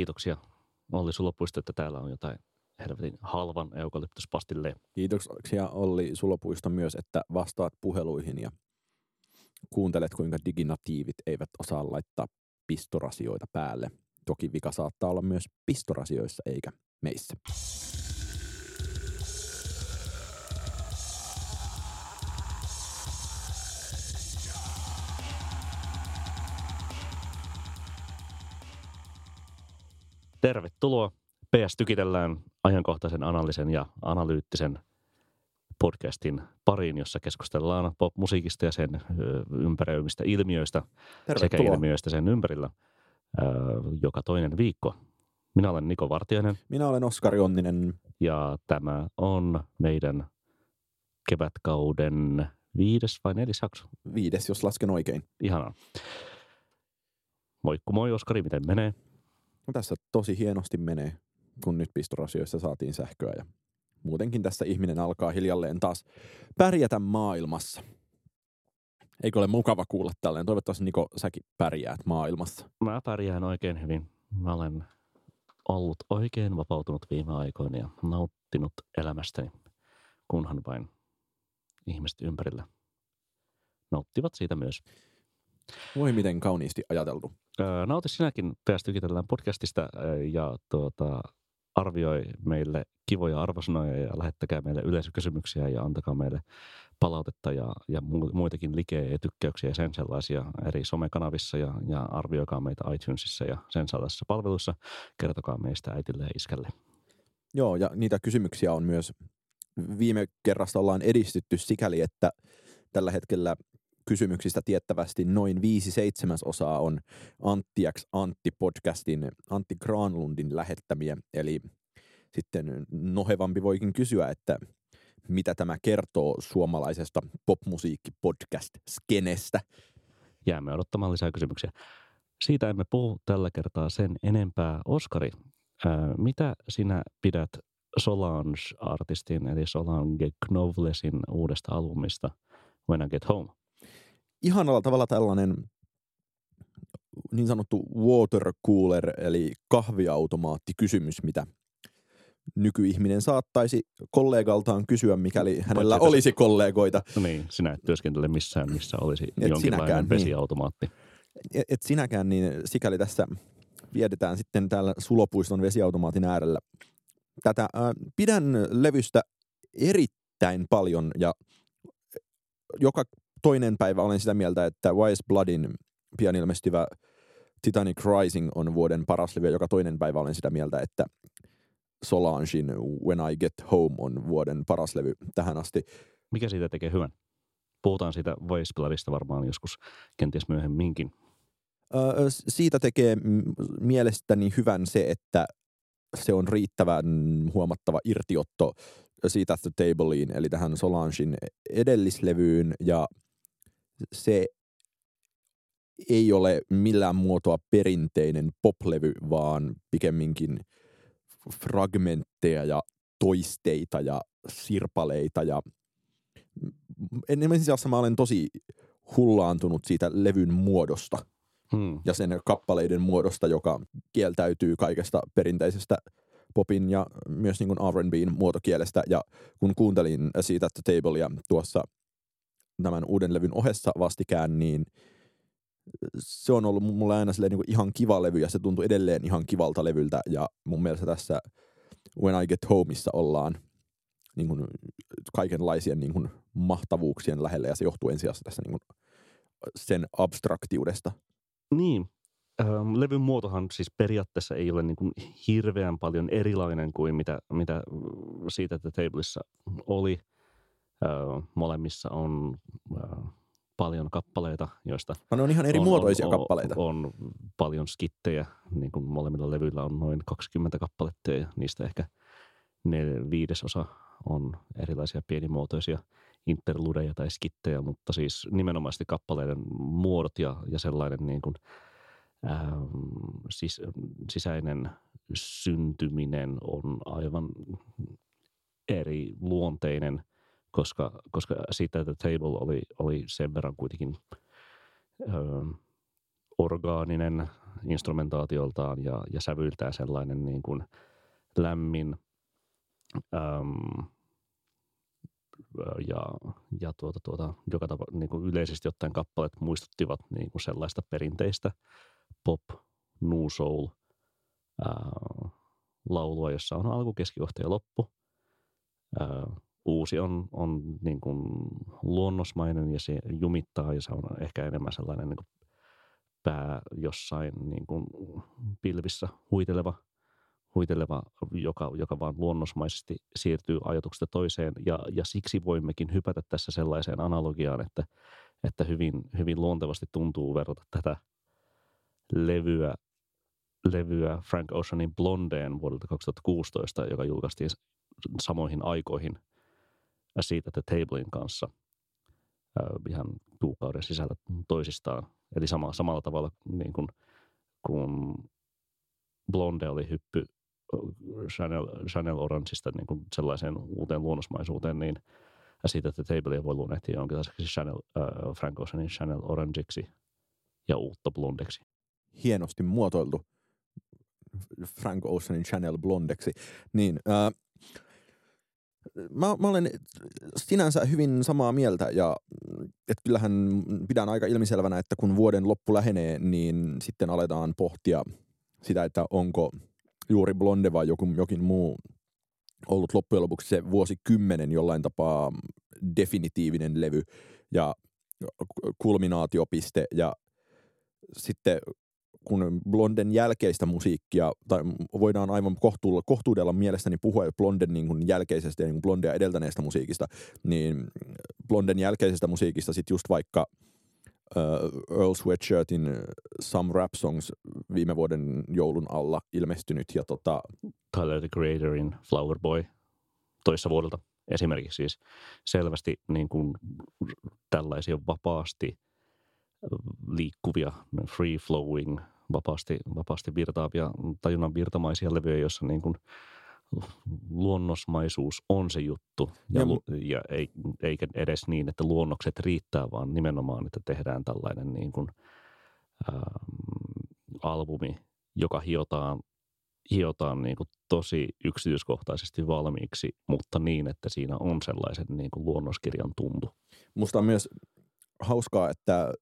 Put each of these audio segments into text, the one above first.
kiitoksia Olli Sulopuisto, että täällä on jotain helvetin halvan eukalyptuspastille. Kiitoksia Olli Sulopuisto myös, että vastaat puheluihin ja kuuntelet, kuinka diginatiivit eivät osaa laittaa pistorasioita päälle. Toki vika saattaa olla myös pistorasioissa eikä meissä. Tervetuloa. PS Tykitellään ajankohtaisen analyysen ja analyyttisen podcastin pariin, jossa keskustellaan popmusiikista ja sen ympäröimistä ilmiöistä sekä ilmiöistä sen ympärillä joka toinen viikko. Minä olen Niko Vartiainen. Minä olen Oskari Onninen. Ja tämä on meidän kevätkauden viides vai neljäs jakso? Viides, jos lasken oikein. Ihanaa. Moikku moi Oskari, miten menee? No tässä tosi hienosti menee, kun nyt pistorasioissa saatiin sähköä ja muutenkin tässä ihminen alkaa hiljalleen taas pärjätä maailmassa. Eikö ole mukava kuulla tälleen? Toivottavasti Niko, säkin pärjäät maailmassa. Mä pärjään oikein hyvin. Mä olen ollut oikein vapautunut viime aikoina ja nauttinut elämästäni, kunhan vain ihmiset ympärillä nauttivat siitä myös. Voi miten kauniisti ajateltu. Nauti sinäkin päästä podcastista ja tuota, arvioi meille kivoja arvosanoja ja lähettäkää meille yleisökysymyksiä ja antakaa meille palautetta ja, ja muitakin likeä ja tykkäyksiä ja sen sellaisia eri somekanavissa ja, ja arvioikaa meitä iTunesissa ja sen sellaisissa palveluissa. Kertokaa meistä äitille ja iskälle. Joo, ja niitä kysymyksiä on myös viime kerrasta ollaan edistytty sikäli, että tällä hetkellä kysymyksistä tiettävästi noin viisi seitsemäsosaa on Antti X Antti podcastin Antti Granlundin lähettämiä. Eli sitten nohevampi voikin kysyä, että mitä tämä kertoo suomalaisesta popmusiikki-podcast-skenestä. Jäämme odottamaan lisää kysymyksiä. Siitä emme puhu tällä kertaa sen enempää. Oskari, ää, mitä sinä pidät Solange-artistin, eli Solange Knovlesin uudesta albumista When I Get Home? Ihanalla tavalla tällainen niin sanottu water cooler, eli kahviautomaattikysymys, mitä nykyihminen saattaisi kollegaltaan kysyä, mikäli hänellä Paitsi olisi kollegoita. No niin, sinä et työskentele missään, missä olisi et jonkinlainen sinäkään, niin. vesiautomaatti. Niin. Et, et sinäkään, niin sikäli tässä viedetään sitten täällä Sulopuiston vesiautomaatin äärellä. Tätä äh, pidän levystä erittäin paljon ja joka toinen päivä olen sitä mieltä, että Wise Bloodin pian ilmestyvä Titanic Rising on vuoden paras levy, joka toinen päivä olen sitä mieltä, että Solangein When I Get Home on vuoden paras levy tähän asti. Mikä siitä tekee hyvän? Puhutaan siitä Wise Bloodista varmaan joskus kenties myöhemminkin. Öö, siitä tekee mielestäni hyvän se, että se on riittävän huomattava irtiotto siitä The Tableiin, eli tähän Solangein edellislevyyn, ja se ei ole millään muotoa perinteinen poplevy, vaan pikemminkin fragmentteja ja toisteita ja sirpaleita ja enemmän sijassa mä olen tosi hullaantunut siitä levyn muodosta hmm. ja sen kappaleiden muodosta, joka kieltäytyy kaikesta perinteisestä popin ja myös niin kuin R&Bn muotokielestä. Ja kun kuuntelin siitä The Tablea tuossa tämän uuden levyn ohessa vastikään, niin se on ollut mulle aina niin kuin ihan kiva levy ja se tuntuu edelleen ihan kivalta levyltä ja mun mielestä tässä When I Get Homeissa ollaan niin kuin kaikenlaisien niin kuin mahtavuuksien lähellä ja se johtuu ensisijaisesti tässä niin kuin sen abstraktiudesta. Niin. Ähm, levyn muotohan siis periaatteessa ei ole niin kuin hirveän paljon erilainen kuin mitä, mitä siitä The Tableissa oli – molemmissa on paljon kappaleita, joista... No ne on ihan eri on, muotoisia on, kappaleita. On, on paljon skittejä, niin kuin molemmilla levyillä on noin 20 kappaletta ja niistä ehkä ne viidesosa on erilaisia pienimuotoisia interludeja tai skittejä, mutta siis nimenomaisesti kappaleiden muodot ja, ja sellainen niin kuin, ähm, sis, sisäinen syntyminen on aivan eri luonteinen – koska, koska siitä, että Table oli, oli sen verran kuitenkin ö, orgaaninen instrumentaatioltaan ja, ja sävyiltään sellainen niin kuin lämmin äm, ja, ja tuota, tuota, joka tapa, niin kuin yleisesti ottaen kappaleet muistuttivat niin kuin sellaista perinteistä pop, new soul ää, laulua, jossa on alku, keskikohta ja loppu. Ää, uusi on, on niin kuin luonnosmainen ja se jumittaa ja se on ehkä enemmän sellainen niin kuin pää jossain niin kuin pilvissä huiteleva, huiteleva joka, joka vaan luonnosmaisesti siirtyy ajatuksesta toiseen. Ja, ja siksi voimmekin hypätä tässä sellaiseen analogiaan, että, että hyvin, hyvin luontevasti tuntuu verrata tätä levyä, levyä Frank Oceanin Blondeen vuodelta 2016, joka julkaistiin samoihin aikoihin siitä The Tablein kanssa ihan kuukauden sisällä toisistaan. Eli sama, samalla tavalla niin kuin, kun Blonde oli hyppy Chanel, Chanel Orangeista niin kuin sellaiseen uuteen luonnosmaisuuteen, niin siitä, että Tableia voi luonnehtia jonkinlaiseksi Chanel, äh, Frank Oceanin Chanel Orangeiksi ja uutta blondeksi. Hienosti muotoiltu Frank Oceanin Chanel blondeksi. Niin, äh, mä, mä olen sinänsä hyvin samaa mieltä ja että kyllähän pidän aika ilmiselvänä, että kun vuoden loppu lähenee, niin sitten aletaan pohtia sitä, että onko juuri Blonde vai joku, jokin muu ollut loppujen lopuksi se vuosikymmenen jollain tapaa definitiivinen levy ja kulminaatiopiste ja sitten kun Blonden jälkeistä musiikkia, tai voidaan aivan kohtuudella, kohtuudella mielestäni puhua Blonden niin kuin jälkeisestä ja niin kuin Blondea edeltäneestä musiikista, niin Blonden jälkeisestä musiikista sitten just vaikka uh, Earl Sweatshirtin Some Rap Songs viime vuoden joulun alla ilmestynyt. Ja tota, Tyler the Creatorin Flower Boy toissa vuodelta esimerkiksi siis selvästi niin kuin tällaisia vapaasti – liikkuvia, free flowing, vapaasti, vapaasti virtaavia, tajunnan virtamaisia levyjä, joissa niin kuin luonnosmaisuus on se juttu. Ja, ja, lu, ja ei, eikä edes niin, että luonnokset riittää, vaan nimenomaan, että tehdään tällainen niin kuin, ähm, albumi, joka hiotaan, hiotaan niin kuin tosi yksityiskohtaisesti valmiiksi, mutta niin, että siinä on sellaisen niin kuin luonnoskirjan tuntu. Musta on myös hauskaa, että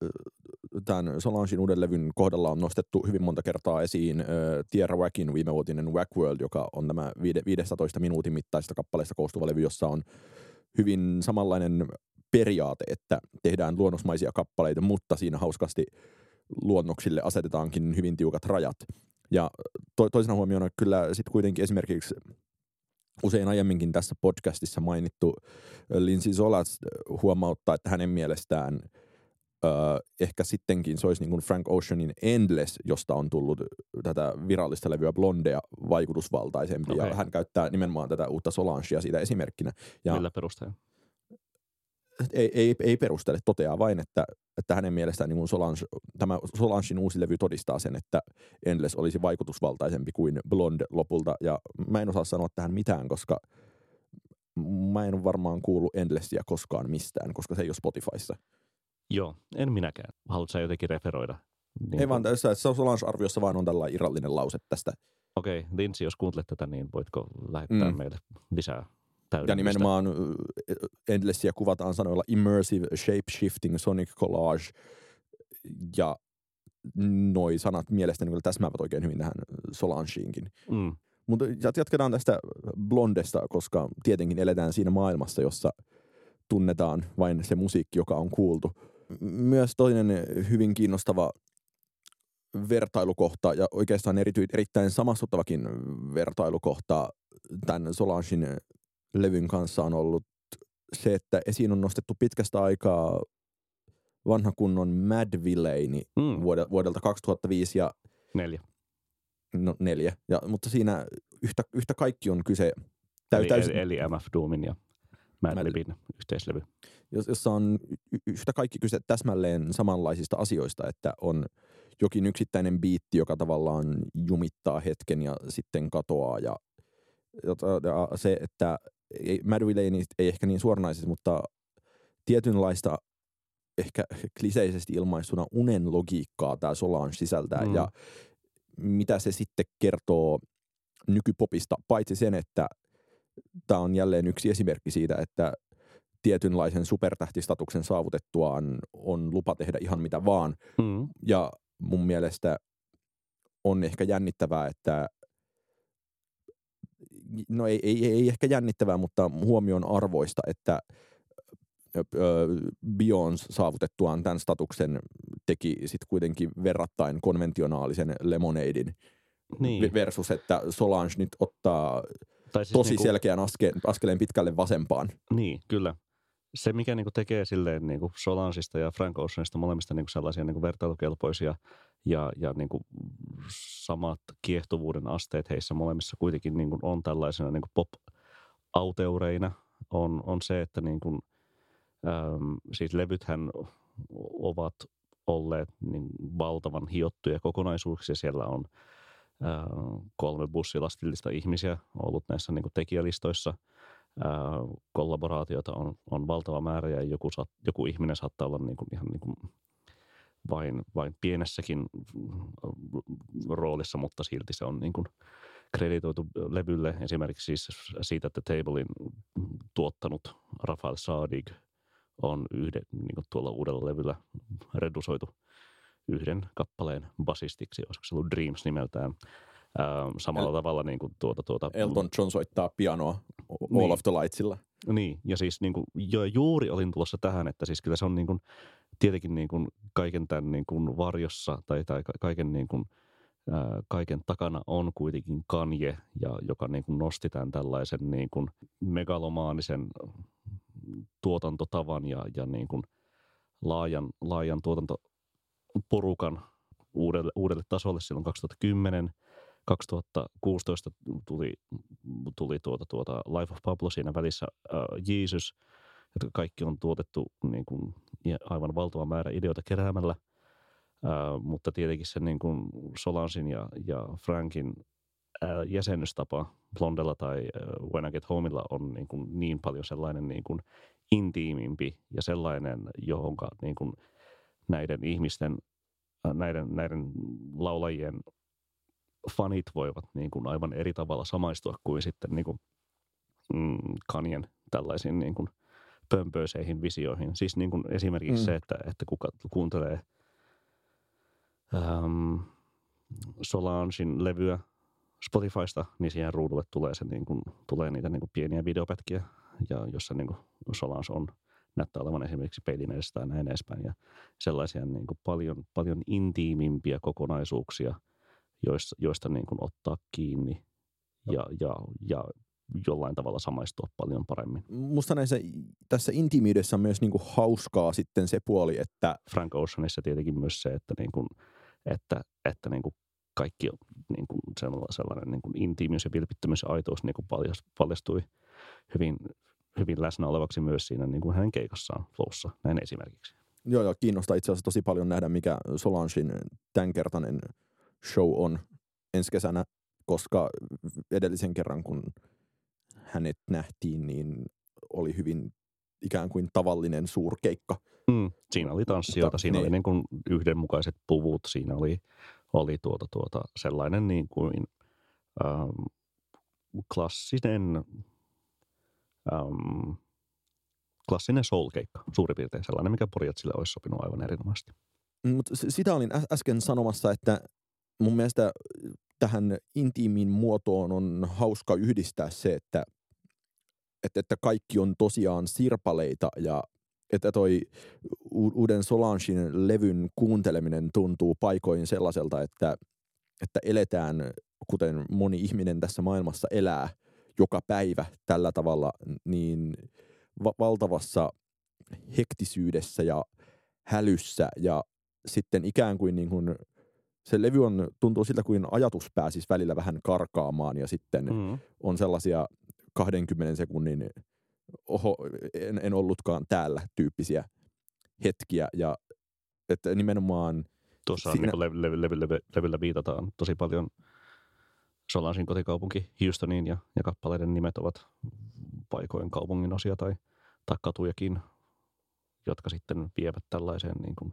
tämän Solangein uuden levyn kohdalla on nostettu hyvin monta kertaa esiin äh, Tierra Wackin viimevuotinen Wack World, joka on tämä 15 minuutin mittaista kappaleista koostuva levy, jossa on hyvin samanlainen periaate, että tehdään luonnosmaisia kappaleita, mutta siinä hauskasti luonnoksille asetetaankin hyvin tiukat rajat. Ja to- toisena huomiona kyllä sitten kuitenkin esimerkiksi usein aiemminkin tässä podcastissa mainittu Lindsay Solas huomauttaa, että hänen mielestään ö, ehkä sittenkin se olisi niin kuin Frank Oceanin Endless, josta on tullut tätä virallista levyä Blondea vaikutusvaltaisempi. Okay. Ja hän käyttää nimenomaan tätä uutta Solangea siitä esimerkkinä. Ja Millä perusteella? Ei, ei, ei perustele, toteaa vain, että, että hänen mielestään niin Solange, tämä Solangein uusi levy todistaa sen, että Endless olisi vaikutusvaltaisempi kuin Blonde lopulta. Ja mä en osaa sanoa tähän mitään, koska mä en varmaan kuullut Endlessia koskaan mistään, koska se ei ole Spotifyssa. Joo, en minäkään. Haluatko sä jotenkin referoida? Niin ei vaan tässä, Solange-arviossa vaan on tällainen irrallinen lause tästä. Okei, okay, Lindsay, jos kuuntelet tätä, niin voitko lähettää mm. meille lisää ja nimenomaan Endlessia kuvataan sanoilla immersive, shape-shifting, sonic collage ja noi sanat mielestäni kyllä täsmäävät oikein hyvin tähän Solangeinkin. Mm. Mutta jatketaan tästä Blondesta, koska tietenkin eletään siinä maailmassa, jossa tunnetaan vain se musiikki, joka on kuultu. Myös toinen hyvin kiinnostava vertailukohta ja oikeastaan erity, erittäin samastuttavakin vertailukohta tämän Solangein levyn kanssa on ollut se, että esiin on nostettu pitkästä aikaa vanha kunnon Mad Villain mm. vuodelta 2005 ja... Neljä. No neljä, ja, mutta siinä yhtä, yhtä kaikki on kyse... Täy, eli, täysin, eli MF Doomin ja Mad Libin yhteislevy. Jossa on yhtä kaikki kyse täsmälleen samanlaisista asioista, että on jokin yksittäinen biitti, joka tavallaan jumittaa hetken ja sitten katoaa ja, ja se, että ei, Madwille ei, ei ehkä niin suoranaisesti, mutta tietynlaista ehkä kliseisesti ilmaistuna unen logiikkaa tämä Solange sisältää. Mm. Ja mitä se sitten kertoo nykypopista, paitsi sen, että tämä on jälleen yksi esimerkki siitä, että tietynlaisen supertähtistatuksen saavutettuaan on lupa tehdä ihan mitä vaan. Mm. Ja mun mielestä on ehkä jännittävää, että no ei, ei, ei ehkä jännittävää, mutta huomion arvoista, että Beyoncé saavutettuaan tämän statuksen teki sitten kuitenkin verrattain konventionaalisen Lemonadein Niin. versus, että Solange nyt ottaa Tai siis tosi niinku- selkeän aske, askeleen pitkälle vasempaan. Niin, kyllä. Se, mikä niin tekee silleen niin kuin Solansista ja Frank Oceanista molemmista niin sellaisia niin vertailukelpoisia ja, ja niin kuin samat kiehtovuuden asteet heissä molemmissa kuitenkin niin kuin on tällaisena niin kuin pop-auteureina, on, on se, että niin kuin, äm, siis levythän ovat olleet niin valtavan hiottuja kokonaisuuksia. Siellä on kolme bussilastillista ihmisiä ollut näissä niin tekijälistoissa – kollaboraatiota on, on valtava määrä ja joku, saat, joku ihminen saattaa olla niin kuin ihan niin kuin vain, vain pienessäkin roolissa, mutta silti se on niin kuin kreditoitu levylle. Esimerkiksi siis siitä, että Tablein tuottanut Rafael Saadig on yhden, niin kuin tuolla uudella levyllä redusoitu yhden kappaleen basistiksi, olisiko se ollut Dreams nimeltään. Ää, samalla El- tavalla niin kuin tuota, tuota, Elton John soittaa pianoa All Niin. of the Lightsilla. Niin, ja siis niin kuin, jo juuri olin tulossa tähän, että siis kyllä se on niin kuin, tietenkin niin kuin kaiken tämän niin kuin varjossa tai, tai ka- kaiken, niin kuin, ää, kaiken takana on kuitenkin Kanye, ja, joka niin kuin nosti tämän tällaisen niin kuin megalomaanisen tuotantotavan ja, ja niin kuin laajan, laajan tuotantoporukan uudelle, uudelle tasolle silloin 2010. 2016 tuli, tuli tuota, tuota Life of Pablo siinä välissä äh, Jesus, jotka kaikki on tuotettu niin kuin, aivan valtava määrä ideoita keräämällä. Äh, mutta tietenkin se niin kuin Solansin ja, ja Frankin äh, jäsennystapa Blondella tai äh, When I Get Homeilla on niin, kuin niin paljon sellainen niin kuin intiimimpi ja sellainen, johonka niin kuin näiden ihmisten, äh, näiden, näiden laulajien fanit voivat niin kuin aivan eri tavalla samaistua kuin sitten niin kuin, mm, Kanyen tällaisiin niin kuin pömpöiseihin visioihin. Siis niin kuin esimerkiksi Mm. se, että, että kuka kuuntelee äm, Solangein levyä Spotifysta, niin siihen ruudulle tulee, se niin kuin, tulee niitä niin kuin pieniä videopätkiä, ja jossa niin kuin Solange on näyttää olevan esimerkiksi peilin edessä tai näin edespäin. Ja sellaisia niin kuin paljon, paljon intiimimpiä kokonaisuuksia, joista, joista niin kuin ottaa kiinni ja, ja, ja jollain tavalla samaistua paljon paremmin. Musta näissä, tässä intiimiydessä on myös niinku hauskaa sitten se puoli, että Frank Oceanissa tietenkin myös se, että, niin kuin, että, että niin kuin kaikki on niin kuin sellainen, sellainen niin kuin intiimiys ja vilpittömyys ja aitous niin kuin paljas- paljastui hyvin, hyvin läsnä olevaksi myös siinä niin kuin hänen keikassaan Flowssa, näin esimerkiksi. joo, joo, kiinnostaa itse asiassa tosi paljon nähdä, mikä Solangein tämänkertainen show on ensi kesänä, koska edellisen kerran, kun hänet nähtiin, niin oli hyvin ikään kuin tavallinen suurkeikka. Mm. Siinä oli tanssijoita, Mutta- siinä oli niin. niin kuin yhdenmukaiset puvut, siinä oli, oli tuota, tuota, sellainen niin kuin ähm, klassinen ähm, klassinen soul-keikka, suurin piirtein sellainen, mikä Porjatsille olisi sopinut aivan erinomaisesti. Mutta sitä olin äsken sanomassa, että mun mielestä tähän intiimiin muotoon on hauska yhdistää se, että, että, että kaikki on tosiaan sirpaleita ja että toi uuden Solangein levyn kuunteleminen tuntuu paikoin sellaiselta, että, että eletään, kuten moni ihminen tässä maailmassa elää joka päivä tällä tavalla, niin va- valtavassa hektisyydessä ja hälyssä ja sitten ikään kuin, niin kuin se levy on, tuntuu siltä kuin ajatus pääsisi välillä vähän karkaamaan ja sitten mm. On sellaisia 20 sekunnin oho, en, en ollutkaan täällä tyyppisiä hetkiä ja että nimenomaan Tuossa Siinä- niin levy, levy, levy, levyllä viitataan tosi paljon Solangein kotikaupunki Houstoniin ja, ja kappaleiden nimet ovat paikoin kaupungin osia tai, tai katujakin, jotka sitten vievät tällaiseen niin kuin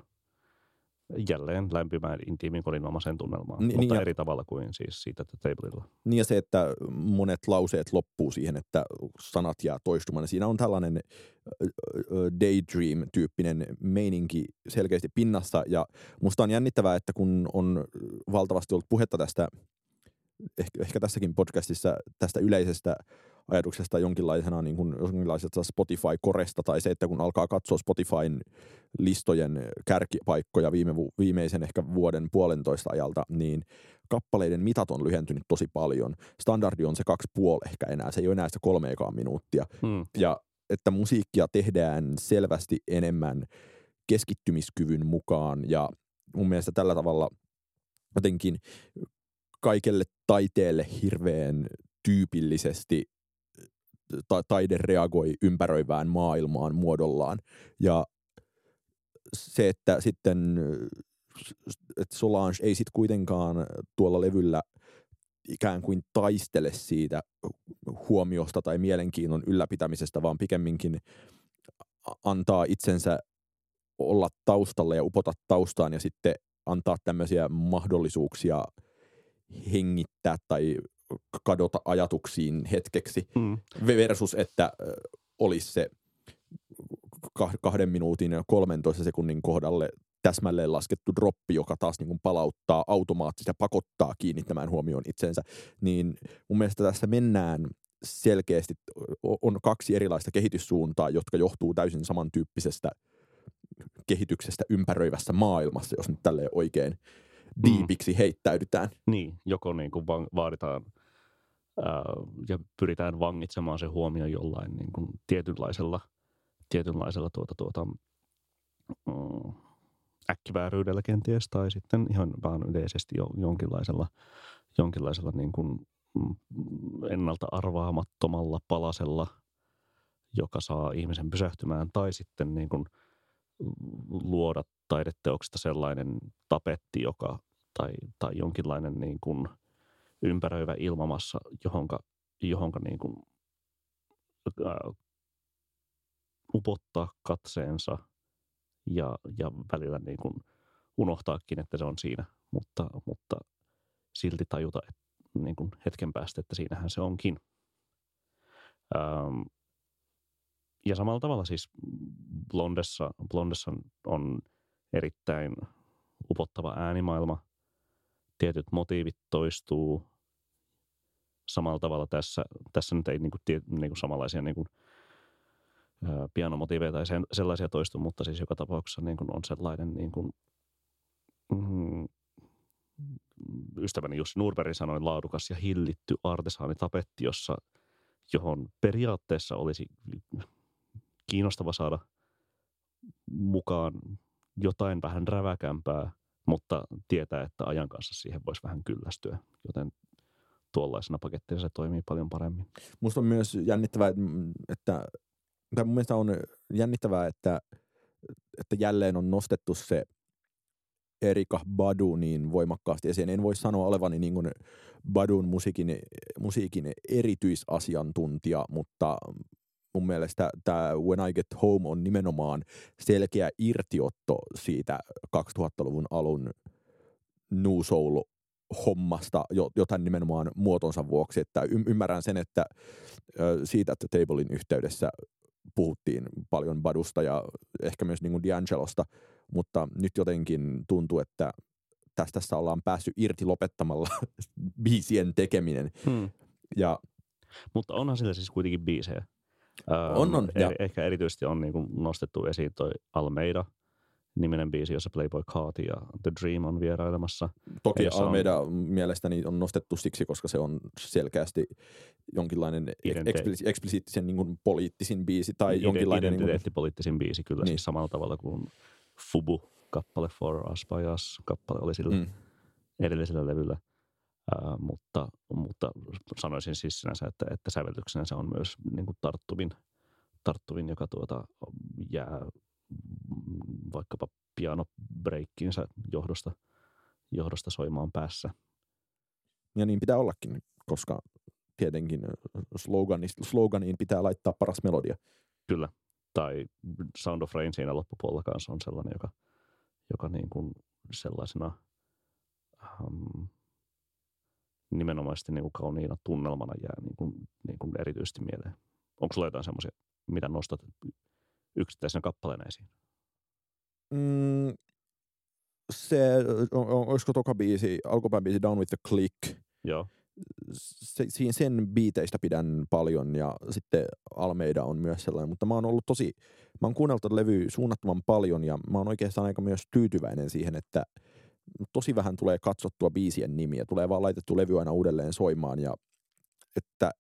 jälleen lämpimään intiimin kodinomaiseen tunnelmaan, Ni- niin, mutta ja- eri tavalla kuin siis siitä Tableilla. Niin ja se, että monet lauseet loppuu siihen, että sanat jää toistumaan. Siinä on tällainen daydream-tyyppinen meininki selkeästi pinnassa. Ja musta on jännittävää, että kun on valtavasti ollut puhetta tästä, ehkä, ehkä tässäkin podcastissa, tästä yleisestä ajatuksesta jonkinlaisena niin kuin, jonkinlaisesta Spotify-koresta tai se, että kun alkaa katsoa Spotifyn listojen kärkipaikkoja viime, viimeisen ehkä vuoden puolentoista ajalta, niin kappaleiden mitat on lyhentynyt tosi paljon. Standardi on se kaksi puoli ehkä enää, se ei ole enää sitä kolme ekaa minuuttia. Hmm. Ja että musiikkia tehdään selvästi enemmän keskittymiskyvyn mukaan ja mun mielestä tällä tavalla jotenkin kaikelle taiteelle hirveän tyypillisesti ta- taide reagoi ympäröivään maailmaan muodollaan. Ja se, että sitten että Solange ei sitten kuitenkaan tuolla levyllä ikään kuin taistele siitä huomiosta tai mielenkiinnon ylläpitämisestä, vaan pikemminkin antaa itsensä olla taustalla ja upota taustaan ja sitten antaa tämmöisiä mahdollisuuksia hengittää tai kadota ajatuksiin hetkeksi Hmm. versus, että olisi se kah- kahden minuutin ja 13 sekunnin kohdalle täsmälleen laskettu droppi, joka taas niin kuin palauttaa automaattisesti ja pakottaa kiinnittämään huomioon itsensä, niin mun mielestä tässä mennään selkeästi, on kaksi erilaista kehityssuuntaa, jotka johtuu täysin samantyyppisestä kehityksestä ympäröivässä maailmassa, jos nyt tälleen oikein diipiksi heittäydytään. Niin, joko niin kuin van, vaaditaan ää, ja pyritään vangitsemaan se huomio jollain niin kuin tietynlaisella, tietynlaisella tuota, tuota, mm, äkkivääryydellä kenties, tai sitten ihan vaan yleisesti jo, jonkinlaisella, jonkinlaisella niin kuin, mm, ennalta arvaamattomalla palasella, joka saa ihmisen pysähtymään, tai sitten niin kuin luoda taideteoksesta sellainen tapetti, joka, tai, tai jonkinlainen niin kuin ympäröivä ilmamassa, johonka, johonka niin kuin, ää, upottaa katseensa ja, ja välillä niin kuin unohtaakin, että se on siinä, mutta, mutta silti tajuta että, niin kuin hetken päästä, että siinähän se onkin. Ähm, ja samalla tavalla siis Blondessa, Blondessa on erittäin upottava äänimaailma. Tietyt motiivit toistuu samalla tavalla tässä. Tässä nyt ei niin kuin, tie, niin kuin samanlaisia niin kuin, pianomotiiveja tai sen, sellaisia toistu, mutta siis joka tapauksessa niin kuin on sellainen niin kuin, mm, ystäväni Jussi Nurberg sanoi laadukas ja hillitty artesaanitapetti, jossa, johon periaatteessa olisi kiinnostava saada mukaan jotain vähän räväkämpää, mutta tietää, että ajan kanssa siihen voisi vähän kyllästyä, joten tuollaisena pakettina se toimii paljon paremmin. Musta on myös jännittävää, että, tai mun mielestä on jännittävää, että, että jälleen on nostettu se Erika Badu niin voimakkaasti esiin. En voi sanoa olevani niin kuin Badun musiikin, musiikin erityisasiantuntija, mutta mun mielestä tämä When I Get Home on nimenomaan selkeä irtiotto siitä 2000-luvun alun New Soul hommasta jo, jotain nimenomaan muotonsa vuoksi, että y- ymmärrän sen, että siitä, että Tablein yhteydessä puhuttiin paljon Badusta ja ehkä myös niin kuin D'Angelosta, mutta nyt jotenkin tuntuu, että tästä tässä ollaan päässyt irti lopettamalla biisien tekeminen. Hmm. Ja Mutta onhan sillä siis kuitenkin biisejä. On, on, ja- eh- Ehkä erityisesti on niin kuin nostettu esiin toi Almeida niminen biisi, jossa Playboy Carti ja The Dream on vierailemassa. toki Jossa on- Almeida mielestäni on nostettu siksi, koska se on selkeästi jonkinlainen Idente- eksplis- eksplisiittisen niin kuin poliittisin biisi tai Ide- jonkinlainen... Niin kuin, Identiteettipoliittisin biisi kyllä Niin. siis samalla tavalla kuin Fubu-kappale For Us by Us kappale oli sillä mm, edellisellä levyllä. Ää, mutta, mutta sanoisin siis sinänsä, että, että säveltyksenä se on myös niin kuin tarttuvin, tarttuvin, joka tuota, jää vaikkapa pianobreikkinsä johdosta, johdosta soimaan päässä. ja niin pitää ollakin, koska tietenkin sloganist, sloganiin pitää laittaa paras melodia. Kyllä. Tai Sound of Rain siinä loppupuolella kanssa on sellainen, joka, joka niin kuin sellaisena ähm, nimenomaisesti niin kuin kauniina tunnelmana jää niin kuin, niin kuin erityisesti mieleen. Onko sulla jotain semmoisia, mitä nostat yksittäisenä kappaleena esiin? Mm, se, on, on, olisiko toka biisi, alkupään biisi Down with the Click. Joo. Se, sen biiteistä pidän paljon ja sitten Almeida on myös sellainen, mutta mä oon ollut tosi, mä oon kuunnellut levyä suunnattoman paljon ja mä oon oikeastaan aika myös tyytyväinen siihen, että tosi vähän tulee katsottua biisien nimiä, tulee vaan laitettu levy aina uudelleen soimaan ja että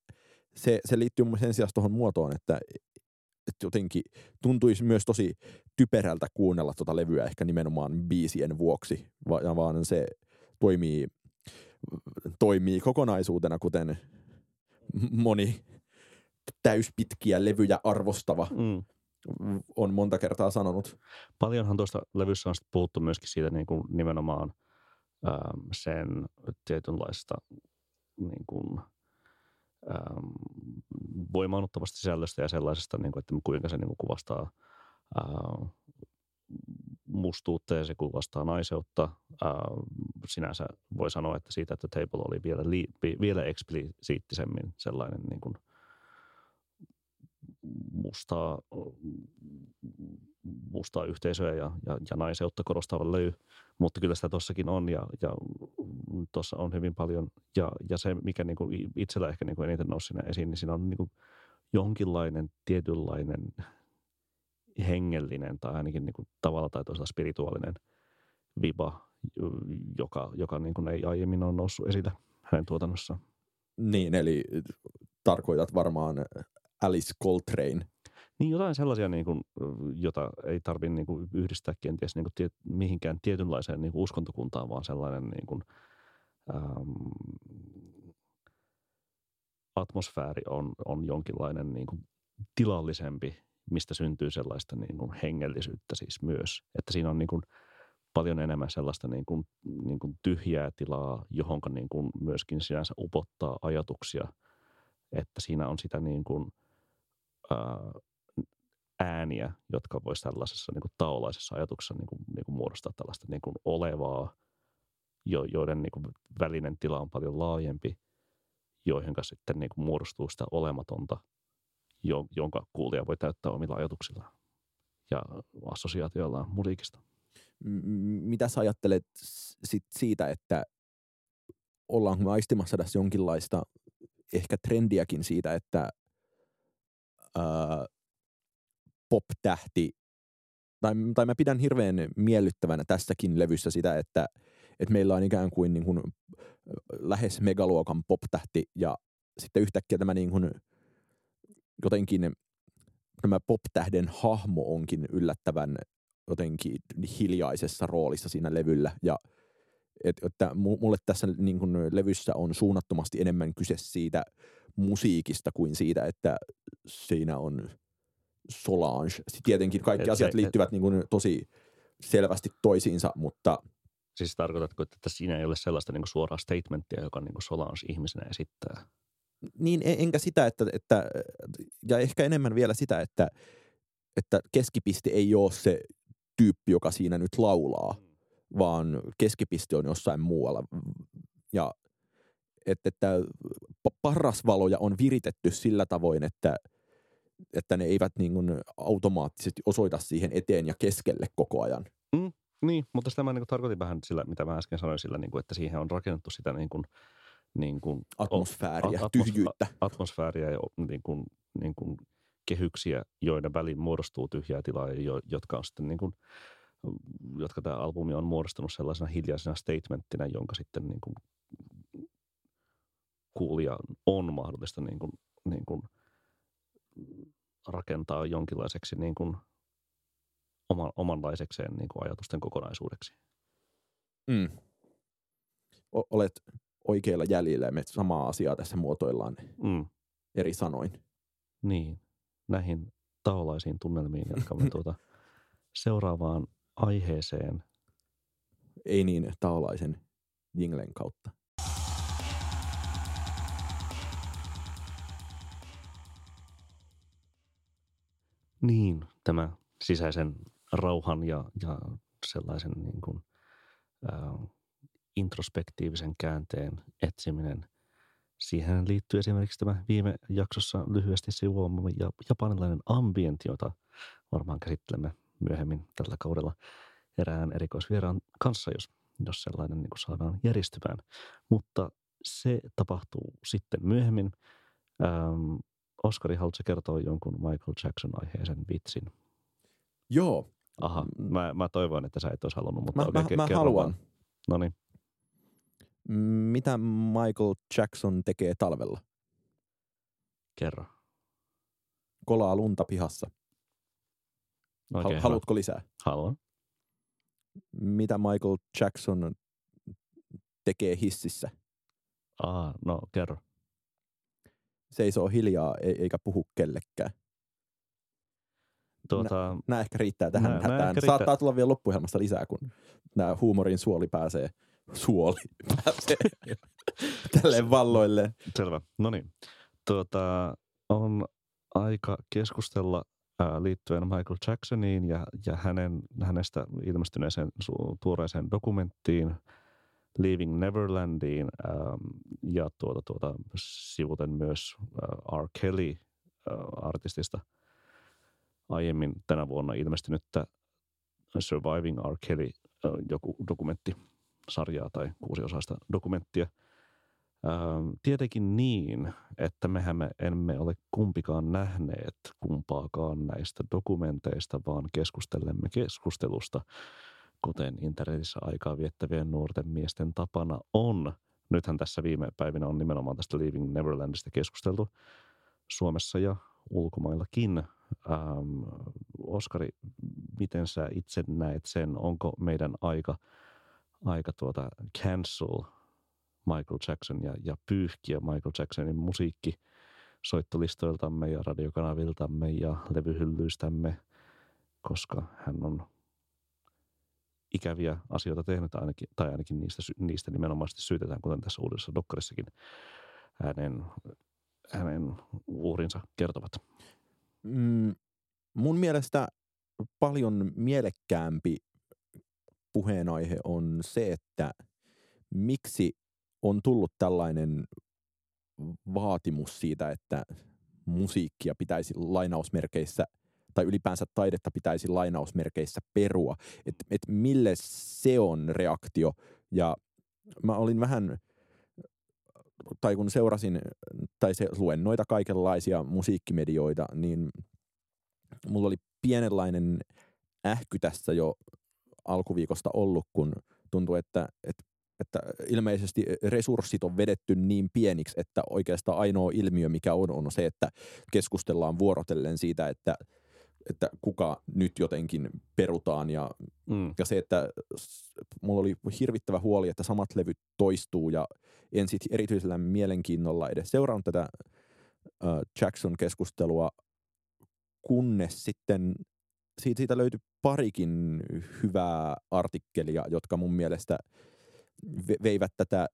se, se liittyy sen sijaan tuohon muotoon, että että jotenkin tuntuisi myös tosi typerältä kuunnella tuota levyä ehkä nimenomaan biisien vuoksi, vaan se toimii, toimii kokonaisuutena, kuten moni täyspitkiä levyjä arvostava mm. On monta kertaa sanonut. Paljonhan tuosta levyssä on puhuttu myöskin siitä niin kuin nimenomaan ähm, sen tietynlaista niin kuin – ähm, voimaannuttavasta sisällöstä ja sellaisesta, niin kuin, että kuinka se niin kuin kuvastaa äh, mustuutta ja se kuvastaa naiseutta. Äh, sinänsä voi sanoa, että siitä, että Table oli vielä, li, vielä eksplisiittisemmin sellainen niin kuin mustaa, mustaa yhteisöä ja, ja, ja naiseutta korostava levy, mutta kyllä sitä tuossakin on ja, ja tuossa on hyvin paljon. Ja, ja se, mikä niin kuin itsellä ehkä niin kuin eniten nousi siinä esiin, niin siinä on niin kuin jonkinlainen tietynlainen hengellinen tai ainakin niin kuin tavalla tai toisella spirituaalinen viba, joka, joka niin kuin ei aiemmin ole noussut esille hänen tuotannossaan. Niin, eli tarkoitat varmaan Alice Coltrane. Niin jotain sellaisia, niin kuin, jota ei tarvitse niin yhdistää kenties niin kuin, tie, mihinkään tietynlaiseen niin kuin, uskontokuntaan, vaan sellainen niin kuin, äm, atmosfääri on, on jonkinlainen niin kuin, tilallisempi, mistä syntyy sellaista niin kuin, hengellisyyttä siis myös. Että siinä on niin kuin, paljon enemmän sellaista niin kuin, niin kuin tyhjää tilaa, johon niin kuin myöskin sinänsä upottaa ajatuksia, että siinä on sitä niin kuin – ääniä, jotka voisi tällaisessa niin kuin taolaisessa ajatuksessa niin kuin, niin kuin muodostaa tällaista niin kuin olevaa, jo, joiden niin kuin välinen tila on paljon laajempi, joihin sitten niin kuin muodostuu sitä olematonta, jo, jonka kuulija voi täyttää omilla ajatuksillaan ja assosiaatioillaan musiikista. Mitä sä ajattelet sit siitä, että ollaanko me aistimassa tässä jonkinlaista ehkä trendiäkin siitä, että pop-tähti, tai, tai mä pidän hirveän miellyttävänä tässäkin levyssä sitä, että, että meillä on ikään kuin, niin kuin lähes megaluokan pop-tähti ja sitten yhtäkkiä tämä niin kuin, jotenkin tämä pop-tähden hahmo onkin yllättävän jotenkin hiljaisessa roolissa siinä levyllä. Ja että, että mulle tässä niin kuin levyssä on suunnattomasti enemmän kyse siitä musiikista kuin siitä, että siinä on Solange. Sitten tietenkin kaikki et, asiat liittyvät et, niin kuin tosi selvästi toisiinsa, mutta... Siis tarkoitatko, että siinä ei ole sellaista niin kuin suoraa statementtia, joka niin kuin Solange ihmisenä esittää? Niin, e-, enkä sitä, että, että, ja ehkä enemmän vielä sitä, että, että keskipiste ei ole se tyyppi, joka siinä nyt laulaa, mm. vaan keskipiste on jossain muualla. Ja että, että parrasvaloja on viritetty sillä tavoin, että, että ne eivät niin kuin automaattisesti osoita siihen eteen ja keskelle koko ajan. Mm, niin, mutta sitä mä niin kuin tarkoitin vähän sillä, mitä mä äsken sanoin sillä, niin kuin, että siihen on rakennettu sitä niin kuin, niin kuin, atmosfääriä, atmos, tyhjyyttä. Atmosfääriä ja niin kuin, niin kuin kehyksiä, joiden väliin muodostuu tyhjää tilaa, jotka on sitten niin kuin, jotka tämä albumi on muodostunut sellaisena hiljaisena statementtina, jonka sitten niin kuin kuulija on mahdollista niin kuin, niin kuin rakentaa jonkinlaiseksi niin kuin oma, omanlaisekseen niin kuin ajatusten kokonaisuudeksi. Mm. O- olet oikeilla jäljillä ja me samaa asiaa tässä muotoillaan mm. eri sanoin. Niin, näihin taolaisiin tunnelmiin jatkamme tuota seuraavaan aiheeseen. Ei niin taolaisen jinglen kautta. Niin, tämä sisäisen rauhan ja, ja sellaisen niin kuin, äh, introspektiivisen käänteen etsiminen. Siihen liittyy esimerkiksi tämä viime jaksossa lyhyesti sivuamamme ja japanilainen ambienti, jota varmaan käsittelemme myöhemmin tällä kaudella erään erikoisvieraan kanssa, jos, jos sellainen niin kuin saadaan järjestymään. Mutta se tapahtuu sitten myöhemmin. Ähm, Oskari, haluatko kertoa jonkun Michael Jackson-aiheisen vitsin? Joo. Aha, mä, mä toivon, että sä et olisi halunnut, mutta Mä, okei, mä, ke- mä haluan. No niin, Mitä Michael Jackson tekee talvella? kerro. Kolaa lunta pihassa. Oikein Hal- hyvä. haluatko lisää? Haluan. Mitä Michael Jackson tekee hississä? Aa, no kerro. Seisoo hiljaa e- eikä puhu kellekään. Tuota, Nämä ehkä riittää tähän Nää- nää hätään. ehkä riittää. Saattaa tulla vielä loppuhelmasta lisää, kun nämä huumorin suoli pääsee, suoli pääsee tälleen valloilleen. Selvä. No niin. Tuota, on aika keskustella ää, liittyen Michael Jacksoniin ja, ja hänen, hänestä ilmestyneeseen su- tuoreeseen dokumenttiin Leaving Neverlandiin ää, ja tuota, tuota, sivuten myös ää, R. Kelly ää, artistista aiemmin tänä vuonna ilmestynyttä Surviving R. Kelly ää, joku dokumenttisarjaa tai kuusiosaista dokumenttia. Ähm, tietenkin niin, että mehän me emme ole kumpikaan nähneet kumpaakaan näistä dokumenteista, vaan keskustelemme keskustelusta, kuten internetissä aikaa viettävien nuorten miesten tapana on. Nythän tässä viime päivinä on nimenomaan tästä Leaving Neverlandista keskusteltu Suomessa ja ulkomaillakin. Ähm, Oskari, miten sä itse näet sen? Onko meidän aika, aika tuota cancel Michael Jackson ja, ja pyyhkiä Michael Jacksonin musiikki soittolistoiltamme ja radiokanaviltamme ja levyhyllyistämme, koska hän on ikäviä asioita tehnyt ainakin, tai ainakin niistä, niistä nimenomaisesti syytetään, kuten tässä uudessa dokkarissakin hänen, hänen uhrinsa kertovat. Mm, mun mielestä paljon mielekkäämpi puheenaihe on se, että miksi on tullut tällainen vaatimus siitä, että musiikkia pitäisi lainausmerkeissä tai ylipäänsä taidetta pitäisi lainausmerkeissä perua. Että et mille se on reaktio. Ja mä olin vähän, tai kun seurasin, tai se luen noita kaikenlaisia musiikkimedioita, niin mulla oli pienenlainen ähky tässä jo alkuviikosta ollut, kun tuntui, että, että, että ilmeisesti resurssit on vedetty niin pieniksi, että oikeastaan ainoa ilmiö, mikä on, on se, että keskustellaan vuorotellen siitä, että, että kuka nyt jotenkin perutaan ja, Mm. ja se, että mulla oli hirvittävä huoli, että samat levyt toistuu ja en sit erityisellä mielenkiinnolla edes seurannut tätä äh, Jackson-keskustelua, kunnes sitten siitä, siitä löytyi parikin hyvää artikkelia, jotka mun mielestä ve- veivät tätä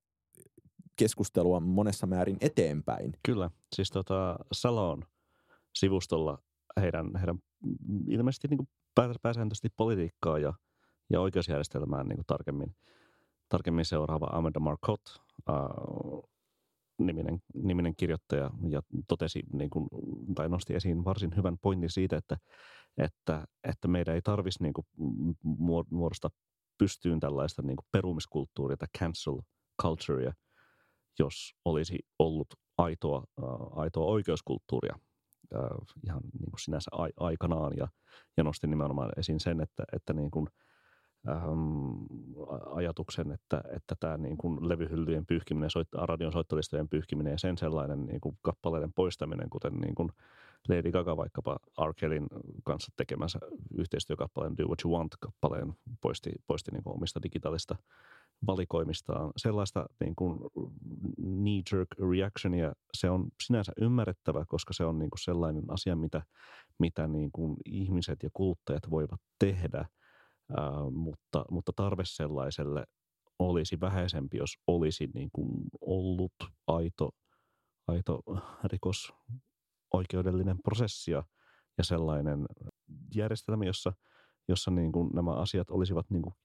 keskustelua monessa määrin eteenpäin. Kyllä, siis tota Salon sivustolla heidän, heidän ilmeisesti niin kuin pääsääntöisesti politiikkaa ja, ja oikeusjärjestelmään niin kuin tarkemmin, tarkemmin seuraava Amanda Marcotte äh, niminen, niminen kirjoittaja ja totesi niin kuin, tai nosti esiin varsin hyvän pointin siitä, että, että, että meidän ei tarvitsisi niin kuin muod- muodostaa pystyyn tällaista niin kuin perumiskulttuuria tai cancel culturea, jos olisi ollut aitoa, äh, aitoa oikeuskulttuuria äh, ihan niin kuin sinänsä ai- aikanaan ja, ja nostin nimenomaan esiin sen, että, että niin kuin, ähm, ajatuksen, että, että tämä niin kuin levyhyllyjen pyyhkiminen, soit- radion soittolistojen pyyhkiminen ja sen sellainen niin kuin kappaleiden poistaminen, kuten niin kuin Lady Gaga vaikkapa R. Kellyn kanssa tekemänsä yhteistyökappaleen Do What You Want-kappaleen poisti, poisti niin kuin omista digitaalista valikoimistaan. Sellaista niin kuin knee-jerk reactionia, se on sinänsä ymmärrettävä, koska se on niin kuin sellainen asia, mitä, mitä niin kuin ihmiset ja kuluttajat voivat tehdä, ää, mutta, mutta tarve sellaiselle olisi vähäisempi, jos olisi niin kuin ollut aito, aito rikosoikeudellinen prosessi ja ja sellainen järjestelmä, jossa, jossa niin kuin nämä asiat olisivat niin kuin